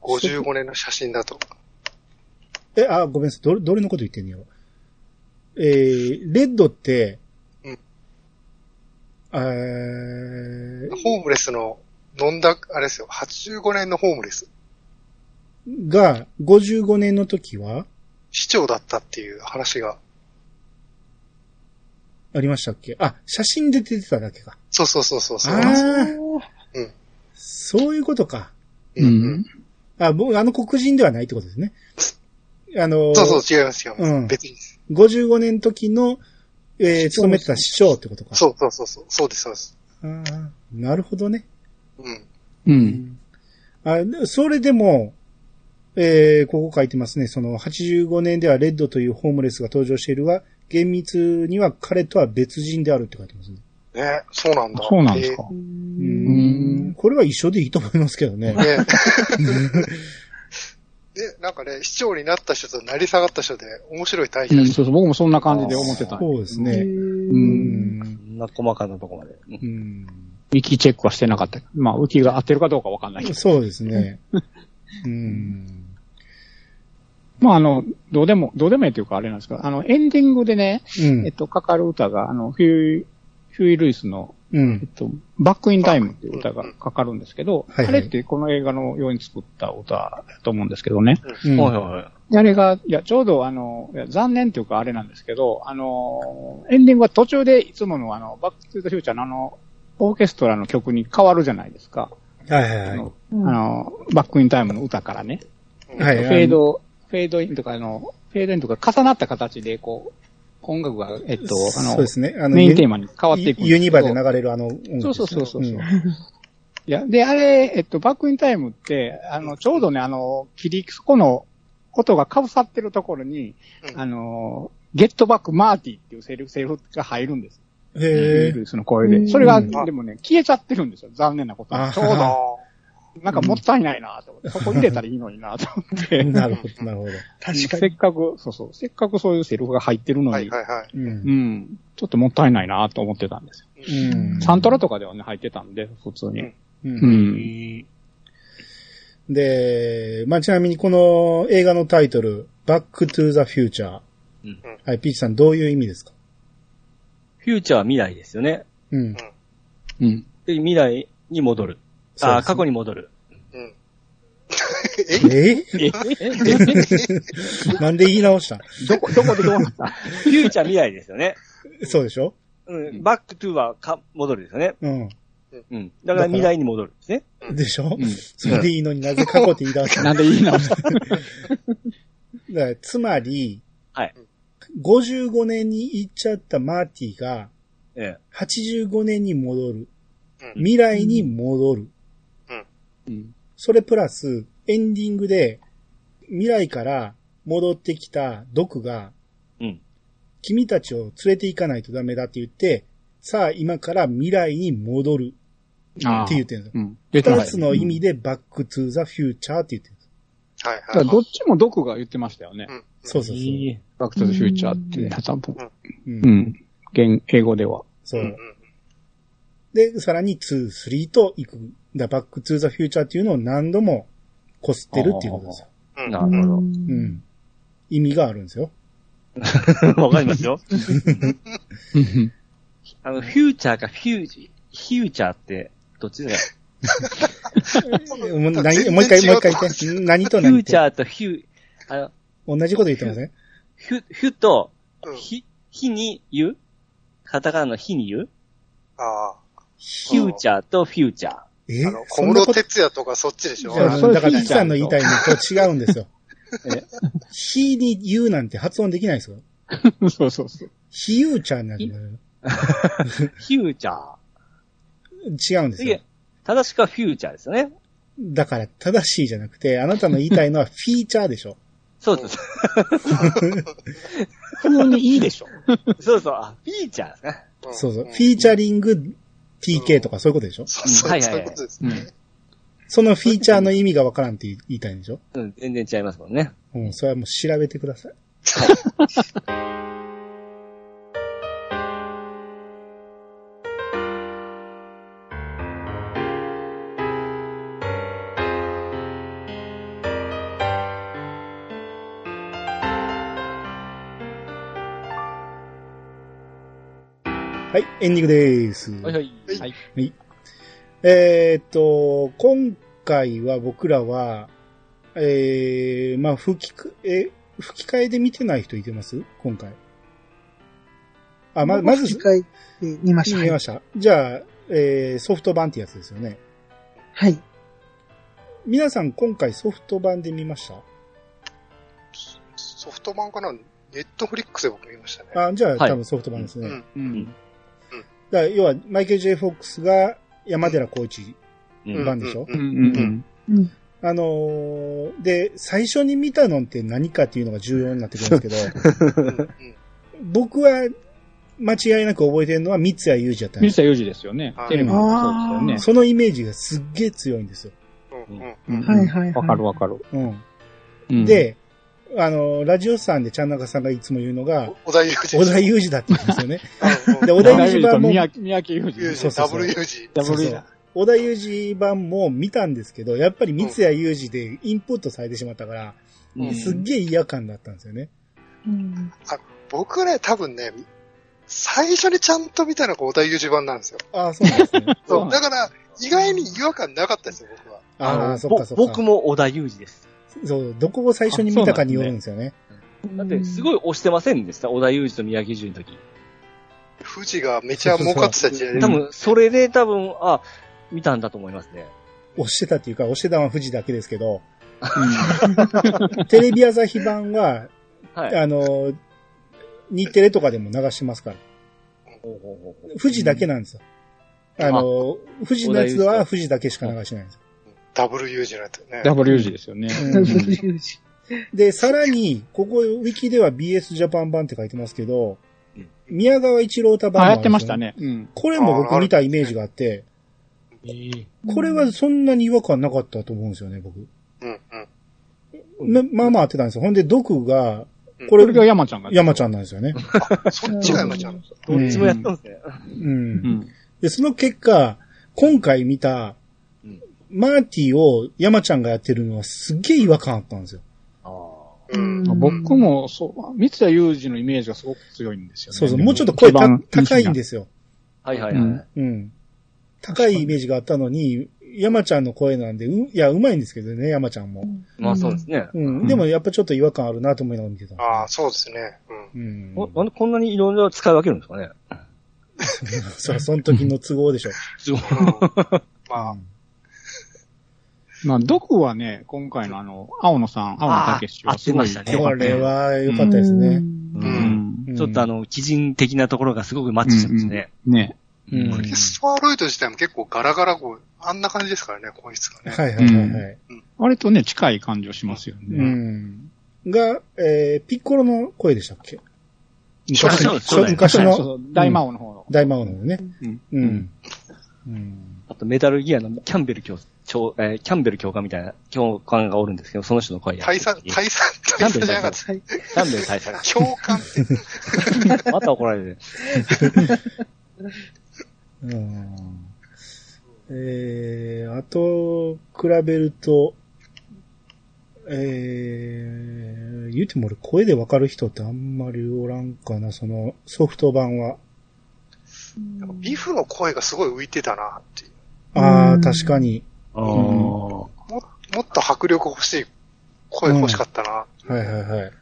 55年の写真だと。え、あ、ごめんなさい。どれ、どれのこと言ってんのよ。えー、レッドって、うんえーホームレスの飲んだ、あれですよ、85年のホームレス。が、55年の時は、市長だったっていう話が。ありましたっけ？あ、写真で出てただけか。そうそうそうそうそう。ああ、うん。そういうことか。ううんん。あ、僕、あの黒人ではないってことですね。あの、そうそう、違いますよ。うん別にです。55年時の、えー、勤めてた市長ってことか。そうそうそうそう。そうです、そうです。あーなるほどね。うん。うん。あ、でそれでも、えー、ここ書いてますね。その、85年ではレッドというホームレスが登場しているが、厳密には彼とは別人であるって書いてますね。ね、そうなんだ。そうなんですか。ううんん。これは一緒でいいと思いますけどねえ。ー。ね。で、なんかね、市長になった人と成り下がった人で面白い対比うん、そうそう、僕もそんな感じで思ってた。そうですね。う。うんん。そんな細かなとこまで。うんうん。ウィキチェックはしてなかった。まあ、ウィキが合ってるかどうかわかんないけど。そうですね。うん。まあ、あの、どうでも、どうでもいいというかあれなんですけど、あの、エンディングでね、うんえっ。と、かかる歌が、あの、フュー、フューイ・ルイスの、うえっん。と、Back in Time っていう歌がかかるんですけど、はいはいあれってこの映画のように作った歌だと思うんですけどね。うんはいはい。あれが、いや、ちょうどあの、残念というかあれなんですけど、あの、エンディングは途中でいつものあの、バックトゥーザフューチャーのあの、オーケストラの曲に変わるじゃないですか。はいはいはい。あの、あの Back in Time の歌からね。はいフェード、フェードインとかあの、フェードインとか重なった形でこう、音楽が、えっと、あのそうで、すね。あの、メインテーマに変わっていくユニバで流れるあの音楽ですね、そうそうそうそう。ん いや、で、あれ、えっと、バックインタイムって、あの、ちょうどね、あの、切り、そこの音が被さってるところに、うんあの、ゲットバックマーティっていうセリフ、セリフが入るんです。へえ。ルイスの声で。それが、でもね、消えちゃってるんですよ。残念なことにあちょうど。なんかもったいないなと思って、そこ入れたらいいのになと思って。なるほど、なるほど。確かに。せっかく、そうそう、せっかくそういうセリフが入ってるのに、はいはいはい。うんう。ん、ちょっともったいないなと思ってたんですよ。うんサントラとかではね、入ってたんで、普通に。うんううんん。で、まあ、ちなみにこの映画のタイトル、バックトゥーザフューチャー。うんはい、ピーチさんどういう意味ですか？フューチャーは未来ですよね。うん。うん。で、未来に戻る。あ、そうです過去に戻る。うん。え？え？なんで言い直した？どこ、どこでどうなった？フューチャー未来ですよね。そうでしょ？うん。 back to はか戻るですよね。うん。うん。だから未来に戻るんですね。でしょ、うんそれでいいのになぜ過去って言い直したなんで言い直した？だからつまり、はい。55年に行っちゃったマーティが、え85年に戻る。うん未来に戻る。うん。それプラス、エンディングで、未来から戻ってきたドクが、え。うん。君たちを連れて行かないとダメだって言って、さあ今から未来に戻るあって言ってるんですよ。うん。つの意味でバックトゥーザフューチャーって言ってるんです。はいはい。だからどっちもドクが言ってましたよね。うんそうそうそう。いいバックトゥザフューチャーって、多分。う。うんん。言英語では。そうう。んうんで、さらに2、3と行く。だバックトゥーザフューチャーっていうのを何度もこすってるっていうことですよ。うんなるほど。うん。意味があるんですよ。わかりますよ。う んあの、フューチャーかフュージ、フューチャーって、どっちだよ？もう何もう一回、もう一回言って。何とフュ。ーチャーとフュー、あの、同じこと言ってません？フュ、フュとうん、ひ、ひに言う？カタカナのひに言う？あフューチャーとフューチャー。え？あ。あの、小室哲也とかそっちでしょじゃあそれだから、フィーさんの言いたいのと違うんですよ。え？ひに言うなんて発音できないですよ。そうそうそう。ひゆうちゃんなんてフューチャー。違うんですよ次。、正しくはフューチャーですよね。だから、正しいじゃなくて、あなたの言いたいのはフィーチャーでしょ。そうです。普通にいいでしょ。そうそう、あ、フィーチャーですね。うんそうそう。フィーチャリング TK とかそういうことでしょ？そうそう、はいはいはいそういうことですうんね。そのフィーチャーの意味がわからんって言いたいんでしょ？うん、全然違いますもんね。うん、それはもう調べてください。はい、エンディングです。はいはい。はいえーっと、今回は僕らは、えー、まあ、吹きく、え、吹き替えで見てない人いてます？今回。あ、ま、まず、吹き替えで見ました。見ました。じゃあ、えー、ソフト版ってやつですよね。はい。皆さん今回ソフト版で見ました？ソフト版かな？ネットフリックスで僕見ましたね。あ、じゃあ、はい多分ソフト版ですね。うん。うん。だから要は、マイケル・ J・ フォックスが山寺宏一うん版でしょ、うんうん。あのーで、最初に見たのって何かっていうのが重要になってくるんですけど、僕は間違いなく覚えてるのは三谷裕二だったんです水田裕二ですよねはい。テレビもそうですよね。そのイメージがすっげえ強いんですよ。うんうんうんはいはいはいわかるわかる。うん。うん、で、あの、ラジオさんでちゃんなかさんがいつも言うのが、小田裕二。小田裕二だって言うんですよね。うんで小田裕二版も三宅裕二。そうそうそうダブル裕二。ダブル小田裕二版も見たんですけど、やっぱり三谷裕二でインプットされてしまったから、うんすっげえ嫌感だったんですよね。うん僕ね、多分ね、最初にちゃんと見たのが小田裕二版なんですよ。ああ、そうなんですね。そう。だから、意外に違和感なかったですよ、僕は。ああ、のそっかそっか。ぼ僕も小田裕二です。そう、どこを最初に見たかによるんですよね。だって、すごい押してませんでした？小田裕二と宮城淳の時。富士がめちゃ儲かってた時代で多分、それで多分、あ、見たんだと思いますね。押してたっていうか、押してたのは富士だけですけど、テレビ朝日版は、はい。あの、日テレとかでも流してますから。富士だけなんですよ。あの、富士のやつは富士だけしか流してないんですよ。ダブル裕二のやつね。ダブル裕二ですよね。うんで、さらに、ここ、ウィキでは BS ジャパン版って書いてますけどうん、宮川一郎太版あ、もやってましたね。うん。これも僕見たイメージがあって、これはそんなに違和感なかったと思うんですよね、僕。うんうん。ままあまあ当てたんですよ。ほんで、毒が、ここれがれ、山ちゃんが。山ちゃんなんですよね。そっちが山ちゃん。どっちもやったんですね。うん。うん。で、その結果、今回見たうん、マーティを山ちゃんがやってるのはすっげえ違和感あったんですよ。あうん。僕も、そう、三谷裕二のイメージがすごく強いんですよね。そうそう、もうちょっと声高いんですよ。あ。はいはいはい。うんうん。高いイメージがあったのに、山ちゃんの声なんで、ういや、うまいんですけどね、山ちゃんも。まあそうですね。うん。うんでもやっぱちょっと違和感あるなと思いながら見てた。ああ、そうですね。うん。うん。おなんでこんなにいろいろ使い分けるんですかね。そその時の都合でしょ。うんまあ、まあ、毒はね、今回のあの、青野さん、青野武史はすごいあー合ってましたねこれは良かったですね。ううんん。ちょっとあの、基人的なところがすごくマッチしてますね。ね。うんクリストー・ロイド自体も結構ガラガラこう、あんな感じですからね、声質がね。はいはいはいはい。割とね、近い感じをしますようね。ん。が、えー、ピッコロの声でしたっけ？昔の大魔王の方の。大魔王のね。うん。うん。うん。あとメタルギアのキャンベル教、教えーキャンベル教官みたいな教官がおるんですけど、その人の声や大佐、大佐、大佐じゃなかった。キャンベル大佐共感って。が。また怒られる。うん。えー、あと、比べると、えー、言うても俺声でわかる人ってあんまりおらんかな、そのソフト版は。ビフの声がすごい浮いてたなっていう。ああ、うん確かに。あーももっと迫力欲しい声欲しかったな。はいはいはい。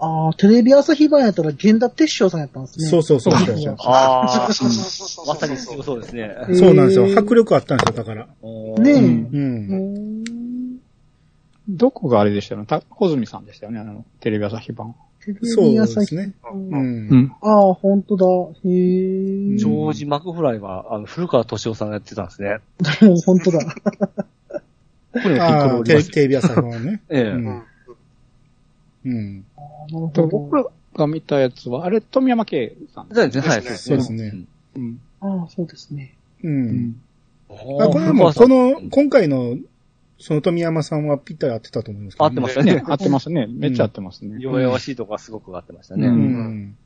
ああ、テレビ朝日版やったら源田鉄章さんやったんですね。そうそうそうそう。そ うあーそうそうそうそうそう。まさにそうそうですね。そうなんですよ。迫力あったんですよ、だから。ねうえ。んう。うんん毒があれでしたよね。た、小泉さんでしたよね、あの、テレビ朝日版。テレそうですね。版う。うんん。ああ、本当だ。へえ。ジョージ・マクフライは、あの、古川敏夫さんがやってたんですね。本当だ。これもピッコああ、ロおりますテテレビ朝日版ね。ええ。うんでほど。僕らが見たやつは、あれ、富山圭さん。そうですね、はい。そうですね。うん。ああ、そうですね。う。うんん。あ、これも、この、今回の、その富山さんはぴったり合ってたと思いますけど、合ってましたね、。ね合ってますね。めっちゃ合ってますね。弱々しいとこがすごく合ってましたうね。ん。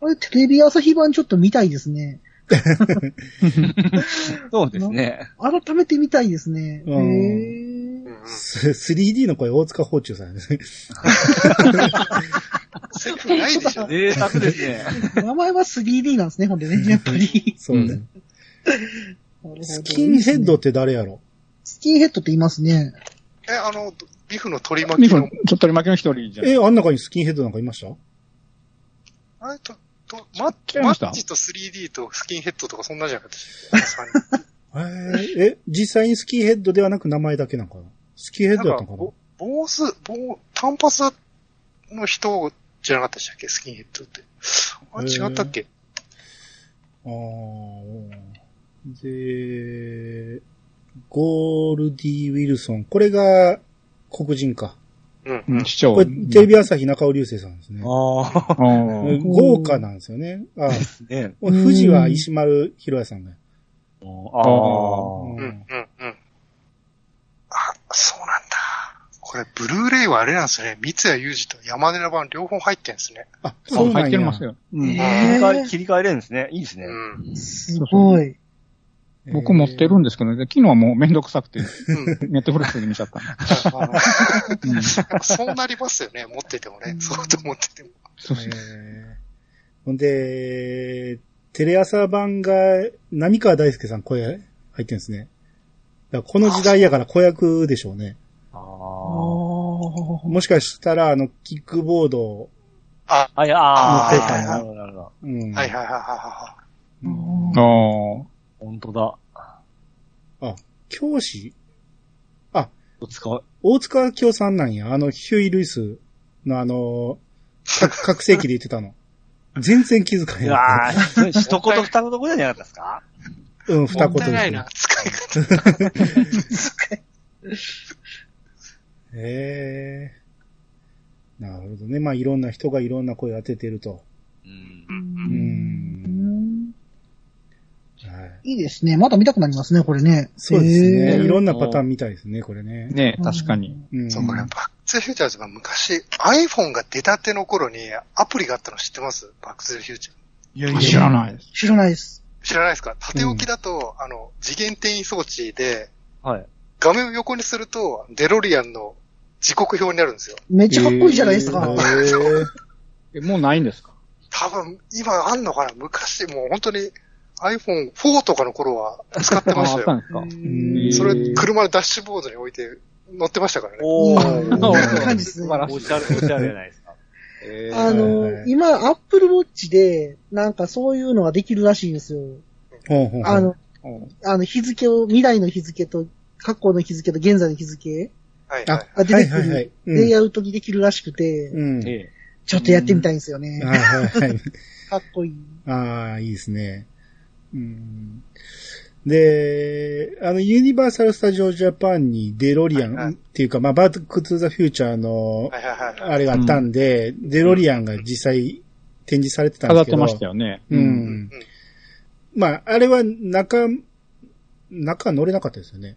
あれ、テレビ朝日版ちょっと見たいですね。そうですね。改めて見たいですね。へうんえ。うんす 3D の声大塚宝中さんですね。ないでしょ。贅沢ですね。名前は 3D なんですね、ほんでね、やっぱり。そうね。スキンヘッドって誰やろ？スキンヘッドって言いますね。え、あの、ビフの取り巻ミフきの、ちょっとり巻きの一人じゃないえ、あん中にスキンヘッドなんかいました？あれと、と、マ違いました？マッチと 3D とスキンヘッドとかそんなじゃなかったえー。え、実際にスキンヘッドではなく名前だけなんかな？スキンヘッドやったのかな？ぼ坊主、坊、単発の人じゃなかったでしたっけ？スキンヘッドって。あれ違ったっけ？あー。で、ゴールディ・ウィルソン。これが黒人か。うん。うん、市長。これ、テレビ朝日中尾流星さんですね。ああ。うん豪華なんですよね。あね。富士は石丸ひろやさんが。あうあ。うん、うん、うん。あ、そうなんだ。これ、ブルーレイはあれなんですね。三谷裕二と山寺版両方入ってんですね。あ、そそううなんや入ってます。よ。うんえー切り替え切り替えれるんですね。いいですね。うん。すごい。僕持ってるんですけどね、昨日はもうめんどくさくて、うん。ネットフリックスで見ちゃった そうなりますよね。持っててもね。そうと思ってても。そうそうえーほんで、テレ朝版が、浪川大輔さん声入ってんですね。この時代やから子役でしょうね。あああ。もしかしたら、あの、キックボードを、あ、あ。はい、ああ。あーはいはいなるほど、なるほど。うん。はいはいはいはうんあ本当だ。あ、教師？使う。大塚明夫さんなんや。あの、ヒューイ・ルイスのあの、か 覚醒器で言ってたの。全然気づかへん。いやー、一言二言ぐらいじゃなかったですか？うん、い。二言ですねもったいないな。。使い方。へえ。なるほどね。まあ、いろんな人がいろんな声当ててると。うん。うん。はい。いいですね。また見たくなりますね、これね。そうですね。いろんなパターンみたいですね、これね。ね確かに。うん。そう、これ、バックトゥーフューチャーズが昔、iPhone が出たての頃にアプリがあったの知ってます？バックトゥーフューチャー。いや知らないです。知らないです。知らないですか？縦置きだと、あの、次元転移装置で、はい。画面を横にすると、デロリアンの時刻表になるんですよ。めっちゃかっこいいじゃないですか。へー えもうないんですか？多分、今あんのかな？昔、もう本当に iPhone4 とかの頃は使ってましたよ。ああったんですか？うんそれ、車のダッシュボードに置いて乗ってましたからね。おうんー。こんな感じですね。おしゃれ、おしゃれじゃないですか。えあの、はいはい今、アップルウォッチで、なんかそういうのができるらしいんですよ。ほうほうほうあの、うんあの、日付を、未来の日付と、過去の日付と現在の日付あはいはい。が出てくる、うんレイアウトにできるらしくて。ちょっとやってみたいんですよね。はいはいはい。かっこいい。ああ、いいですね。うん。で、あの、ユニバーサル・スタジオ・ジャパンにデロリアはいはいンっていうか、まあ、バック・トゥ・ザ・フューチャーの。あれがあったんで、デロリアンが実際展示されてたんですけど。飾ってましたよね。う。ん。まあ、あれは中、中乗れなかったですよね。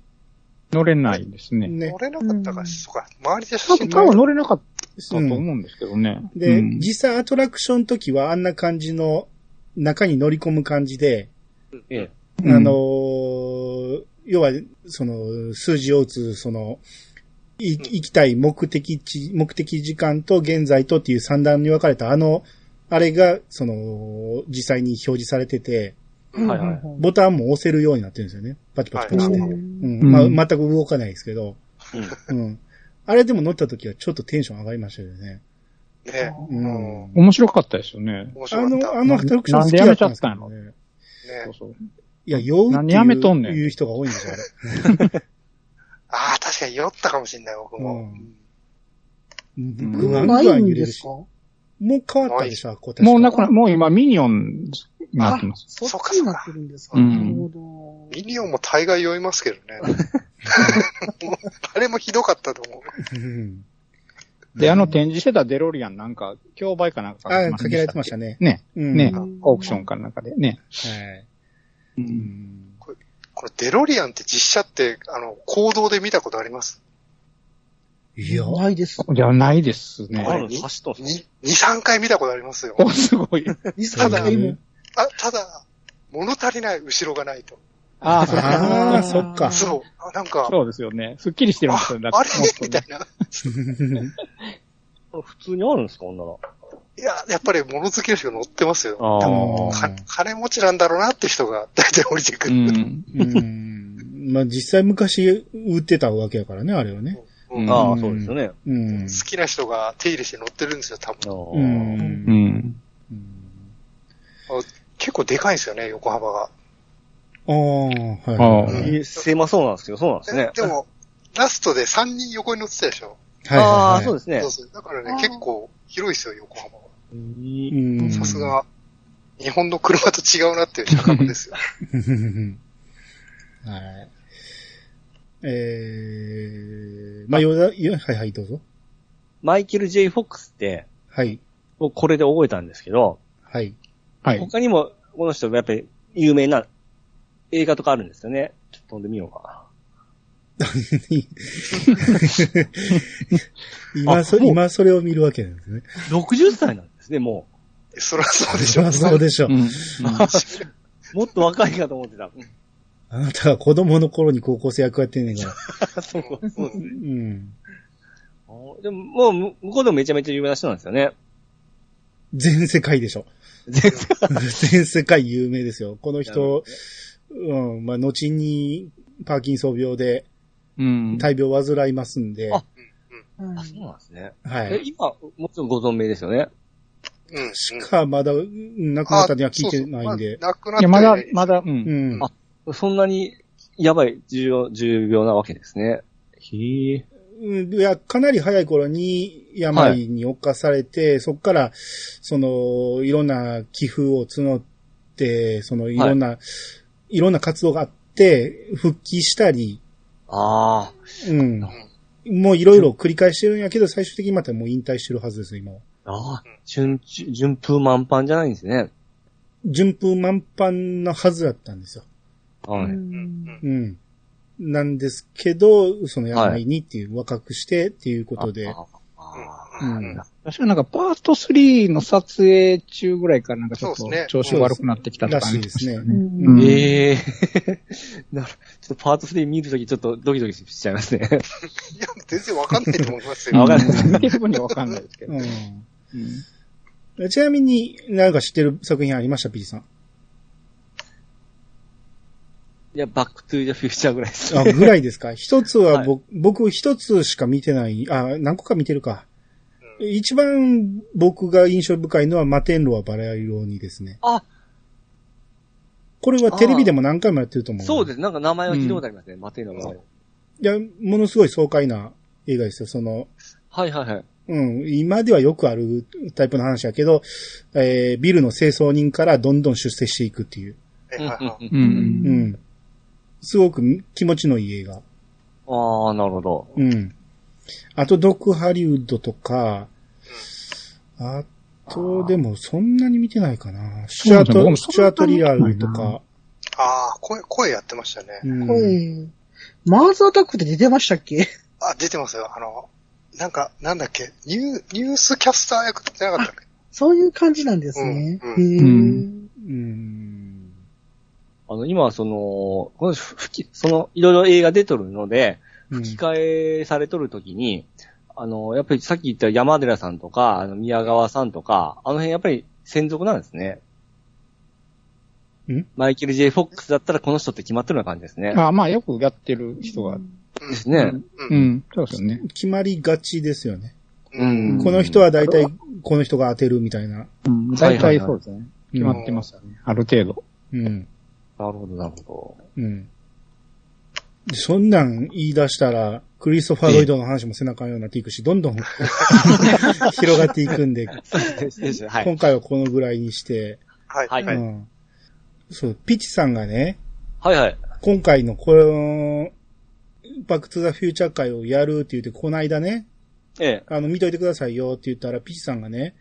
乗れないですね。ね乗。れなかったか、うんそうか。周りで写真撮多分乗れなかったとうん思うんですけどね。で、うん実際アトラクションの時はあんな感じの中に乗り込む感じで、ええ。うんあのー要は、その、数字を打つ、その、い行きたい目的地、目的時間と現在とっていう三段に分かれたあの、あれが、その、実際に表示されてて、はいはいボタンも押せるようになってるんですよね。パチパチパチって。はいうん。うんまあ、全く動かないですけど、うん。うん。あれでも乗った時はちょっとテンション上がりましたよね。ね。ううんん。面白かったですよね。面あの、白かった。あのアトラクション好きだったんですけどね。ね。そうそう。いや、酔うって何やめとんねんいう人が多いんですよ、あれ。ああ、確かに酔ったかもしれない、僕も。うんん僕はないグワン揺れるし。んですか？もう変わったでしょ、こもうなくな、もう今ミニオンになってます。そっちになってるんですか。うんなるほミニオンも大概酔いますけどね。あれもひどかったと思う。うんで、あの展示してたデロリアンなんか、競売かなんかあ、かけられてましたね。ね。ね。オークションかなんかでね。はい。ううんんこのデロリアンって実写って、あの、行動で見たことあります？いや、ど。ないです。じゃないですね。ある走ったんですに、2、3回見たことありますよ。お、すごい。ただ、今、あ、ただ、物足りない後ろがないと。ああ、そうああ、そっか。そう。あなんか、そうですよね。すっきりしてるんですよ。だああれみたいな。普通にあるんですか、ほんなら。いや、やっぱり物好きの人が乗ってますよ。金持ちなんだろうなって人が大体降りてくうる。ん。うん。まあ実際昔売ってたわけやからね、あれはね。うんうんああ、そうですよね。うん。好きな人が手入れして乗ってるんですよ、多分。うん。結構でかいんですよね、横幅が。ああ、はいあはい。狭そうなんですけど、そうなんですね。でも、ラストで3人横に乗ってたでしょ？はいはいはいああ、そうですねそう。そう。だからね、結構広いですよ、横幅が。うん。さすが、日本の車と違うなっていう車格ですよ。はい。えー、まあ、よだ、よはいはい、どうぞ。マイケル・ J・ フォックスって、はい。僕これで覚えたんですけど、はい。はい。他にも、この人、やっぱり有名な映画とかあるんですよね。ちょっと飛んでみようか 今そ、あもう今それを見るわけなんですね。な。60歳なんですね、もそりゃそうでしょ。そりゃそうでしょう。ん。う。もっと若いかと思ってた。あなたが子供の頃に高校生役やってんねんから。そうそうですうん。でも、もう、向こうでもめちゃめちゃ有名な人なんですよね。全世界でしょ。全 全世界有名ですよ。この人、うん、まあ、後にパーキンソン病でうん。大病を患いますんで、あうんあ、そうなんですね。はい。え今、もちろんご存命ですよね。うん。しか、まだ、うん亡くなったには聞いてないんで。あそうそうまあ亡くなっいや、まだまだ、う。うんん。あそんなに、やばい、重要、重病なわけですね。へえ。うんいや、かなり早い頃に病に侵されて、そこから、その、いろんな寄付を募って、その、いろんな、い、ろんな活動があって、復帰したり、あうん。もういろいろ繰り返してるんやけど、最終的にまたもう引退してるはずです、今は。あ。ああ。順、順風満帆じゃないんですね。順風満帆なはずだったんですよ。はい。うんうん。なんですけど、その病にっていう、若くしてっていうことで。ああうん。確かなんかパート3の撮影中ぐらいからなんかちょっと調子悪くなってきたとか、らしいですね。ええ なるちょっとパート3見るときちょっとドキドキしちゃいますね。いや、全然わかんないと思いますあよ。わかんない分にはわかんないですけど。うんうんちなみに、なんか知ってる作品ありました、ピーさん。いや、バックトゥーザフューチャーぐらいですあ、ね。ぐらいですか？一つははい僕、僕一つしか見てない。あ、何個か見てるか。一番僕が印象深いのは摩天楼はバラ色にですね。あ、これはテレビでも何回もやってると思う。。そうですす。なんか名前は聞いたことありますね。マテーの名前。いや、ものすごい爽快な映画ですよ。その、はいはいはい。うん、今ではよくあるタイプの話やけど、えービルの清掃人からどんどん出世していくっていう。はいはいはいうんうん。すごく気持ちのいい映画。ああ、なるほど。うん。あと、ドッグハリウッドとか、あと、でも、そんなに見てないかな。スチュアート、ュアートリアルとか。ああ、声、声やってましたね。うん声、マーズアタックって出てましたっけ？あ、出てますよ。あの、なんか、なんだっけ、ニュー、ニュースキャスター役じゃなかったっけ？そういう感じなんですね。うんうんうん。あの、今はその、この吹き、その、いろいろ映画出とるので、うん吹き替えされとるときに、あの、やっぱりさっき言った山寺さんとか、あの、宮川さんとか、あの辺やっぱり専属なんですね。ん？マイケル・ J・ フォックスだったらこの人って決まってるような感じですね。あまあよくやってる人が。ですね。う。ん。そうですよね。決まりがちですよね。うんこの人は大体、この人が当てるみたいな。うん。大体そうですね。決まってますよね。ある程度。うん。なるほど、なるほうん。そんなん言い出したら、クリストファー・ロイドの話も背中ようになっていくし、どんどん 広がっていくんで。今回はこのぐらいにして、はい。はいはい。うん。そう、ピチさんがね、はいはい。今回のこの、バックトゥザフューチャー会をやるって言って、この間ね、ええ、あの、見といてくださいよって言ったら、ピチさんがね、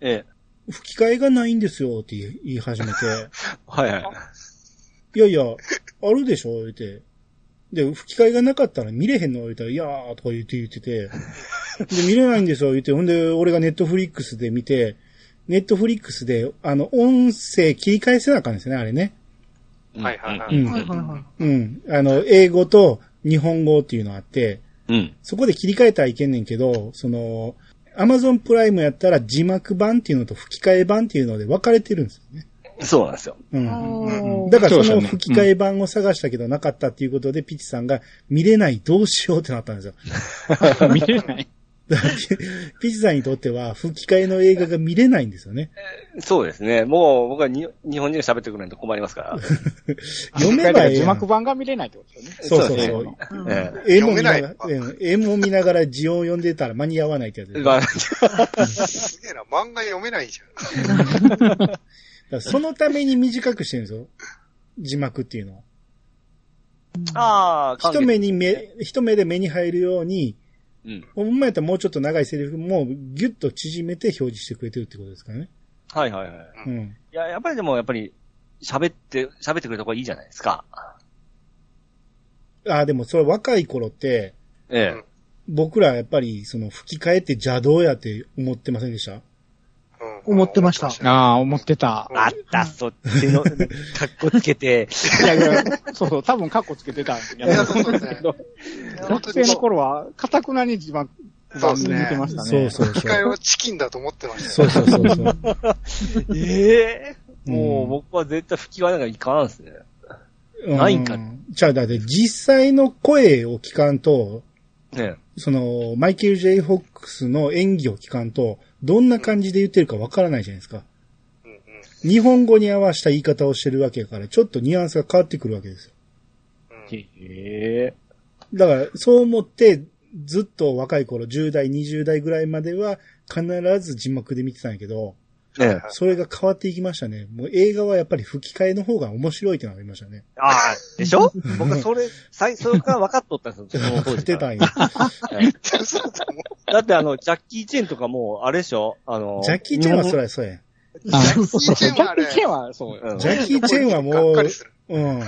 ええ。吹き替えがないんですよって言い言い始めて、はいはい。いやいや、あるでしょ言って。で、吹き替えがなかったら見れへんの言ったら、いやーとか言って言ってて、で、見れないんですよ言って、ほんで、俺がネットフリックスで見て、ネットフリックスで、あの、音声切り替えせなあかんですね、あれね。はいはいはいうんはいはいはい。うん。あの、英語と日本語っていうのあって、うん。そこで切り替えたらいけんねんけど、その、アマゾンプライムやったら字幕版っていうのと吹き替え版っていうので分かれてるんですよね。そうなんですよ。うん。だからその吹き替え版を探したけどなかったっていうことで、ピチさんが見れないどうしようってなったんですよ。見れない。ピチさんにとっては吹き替えの映画が見れないんですよね。そうですね。もう僕はに日本人が喋ってくれないと困りますから。読めばええ字幕。版が見れないってことですよね。そうそうそそう絵も見ながら読めない、うん絵も見ながら字を読んでたら間に合わないってやつでえ。す。すげえな、漫画読めないじゃん。らそのために短くしてるんですよ。字幕っていうのは。ああ、一目に目、一目で目に入るように、うん。ほんまやったらもうちょっと長いセリフもギュッと縮めて表示してくれてるってことですからね。はいはいはい。うん。いや、やっぱりでもやっぱり、喋って、喋ってくれた方がいいじゃないですか。ああ、でもそれ若い頃って、ええ。僕らやっぱりその吹き替えって邪道やって思ってませんでした？うん思ってましたああ、思ってた。あった、そっちの、かっこつけて、いやいや、そうそう、多分カッコつけてたんやいやそうですねけど、学生の頃は、かたくなに字幕版見てましたね。そうそうそう。機械はチキンだと思ってましたそうよ。そうそうそう。ええうんもう僕は絶対吹き替えなんかいかんすね。うんないんかじゃあ、だって実際の声を聞かんと、ねその、マイケル・ J・ フォックスの演技を聞かんと、どんな感じで言ってるかわからないじゃないですか。うんうん日本語に合わせた言い方をしてるわけやから、ちょっとニュアンスが変わってくるわけですよ。うんええだから、そう思って、ずっと若い頃、10代、20代ぐらいまでは、必ず字幕で見てたんやけど、それが変わっていきましたね。もう映画はやっぱり吹き替えの方が面白いってなりましたね。ああ、でしょ？僕はそれ、最初から分かっとったんですよ、その当やっ時から。てたんや。だってあの、ジャッキー・チェンとかも、あれでしょ？あの、ジャッキー・チェンはそれ。らそうや。あジャッキーチェンはねジャッキーチェンはそうジャッキー・チェンはもううん。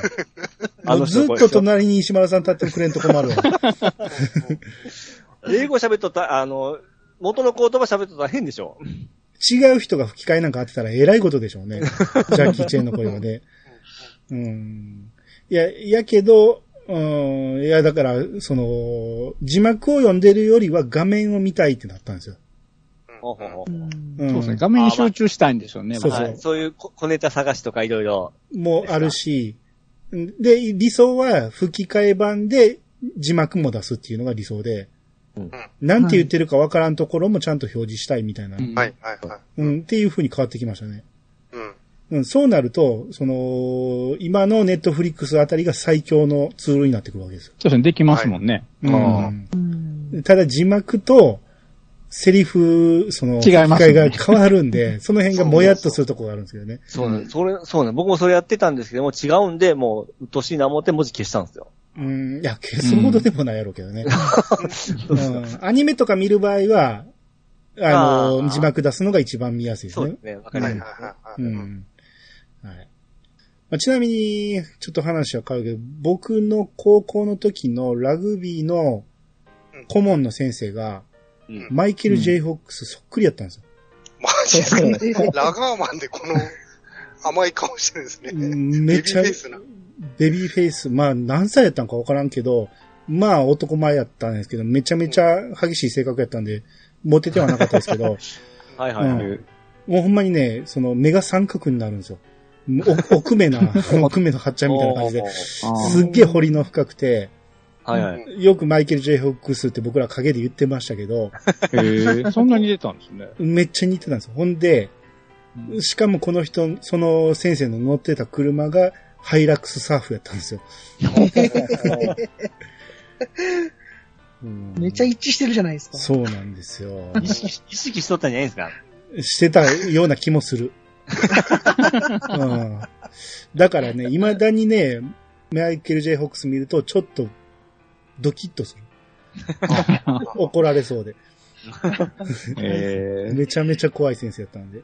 あのずっとれ隣に石丸さん立ってくれんと困るわ。英語喋っとった、あの、元の言葉喋っとったら変でしょ？違う人が吹き替えなんかあってたらえらいことでしょうね。ジャッキー・チェンの声はね。うん。いや、やけど、うん、いや、だから、その、字幕を読んでるよりは画面を見たいってなったんですよ。そうですね。画面に集中したいんでしょうね。そうそうはいそういう小小ネタ探しとかいろいろ。もあるし、で、理想は吹き替え版で字幕も出すっていうのが理想で、うんなんて言ってるかわからんところもちゃんと表示したいみたいな、うんはい、はい、はい。うん、っていう風に変わってきましたね。うん。うん、そうなると、その、今のネットフリックスあたりが最強のツールになってくるわけですよ。そうですね。できますもんね。うんうんただ字幕と、セリフ、その、違いますねが変わるんで、その辺がもやっとするところがあるんですけどね。そうね。それ、そうね。僕もそれやってたんですけども、違うんで、もう、うっとうしいな思って文字消したんですよ。うん、いや、消すほどでもないやろうけどね。うん、アニメとか見る場合は、あの、あー字幕出すのが一番見やすいですねそうです。ね。わかりはい、ま。うはいん。はい。まあ、ちなみに、ちょっと話は変わるけど、僕の高校の時のラグビーの顧問の先生が、うん。マイケル・ジェイ・ホックスそっくりやったんですよ。マジですか？ラガーマンでこの甘い顔してるんですね。うんめちゃベビーフェイスまあ何歳やったんかわからんけど、まあ男前やったんですけど、めちゃめちゃ激しい性格やったんで、モテてはなかったですけど、はいはいはい。うんもうほんまにね、その目が三角になるんですよ。お 奥目な、奥目のはっちゃんみたいな感じで、すっげえ彫りの深くて、はいはい。よくマイケル・ジェイ・ホックスって僕ら陰で言ってましたけど、へえ、そんなに出たんですね。めっちゃ似てたんですよ。ほんで、しかもこの人、その先生の乗ってた車がハイラックスサーフやったんですよ。う んめっちゃ一致してるじゃないですか。そうなんですよ。意識、意識しとったんじゃないですか？してたような気もする。うん、だからね、未だにね、マイケル・ジェイ・ホックス見るとちょっとドキッとする。怒られそうで。へえ。めちゃめちゃ怖い先生やったんで。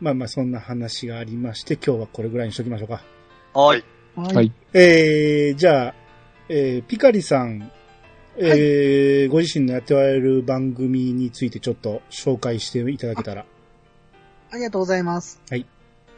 まあまあそんな話がありまして、今日はこれぐらいにしときましょうか。はい。ははいい。えー、じゃあ、えー、ピカリさん、えーご自身のやっておられる番組についてちょっと紹介していただけたら。ありがとうございます。はい。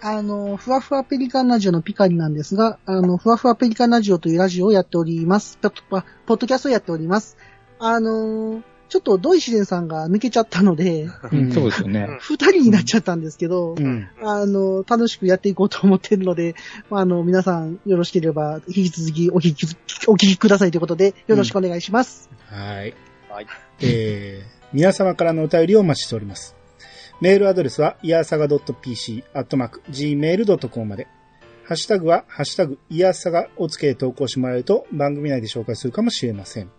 あの、ふわふわペリカンラジオのピカリなんですが、あの、ふわふわペリカンラジオというラジオをやっております。ポッポポッドキャストをやっております。あの、ちょっとドイシデンさんが抜けちゃったので、うんそうですよね。二人になっちゃったんですけど、うん。あの、楽しくやっていこうと思ってるので、まああの、皆さんよろしければ、引き続きお聞き、お聞きくださいということで、よろしくお願いします。はい。はい。えー、皆様からのお便りをお待ちしております。メールアドレスは、いやさが .pc、アットマーク、gmail.com まで。ハッシュタグは、ハッシュタグ、いやさがをつけて投稿してもらえると、番組内で紹介するかもしれません。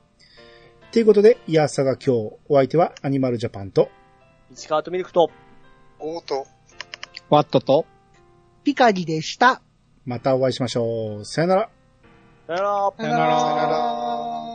ということで、いやさが今日、お相手はアニマルジャパンと、市川とミルクと、オート。ワットと、ピカリでした。またお会いしましょう。さよなら。さよなら。さよならさよなら。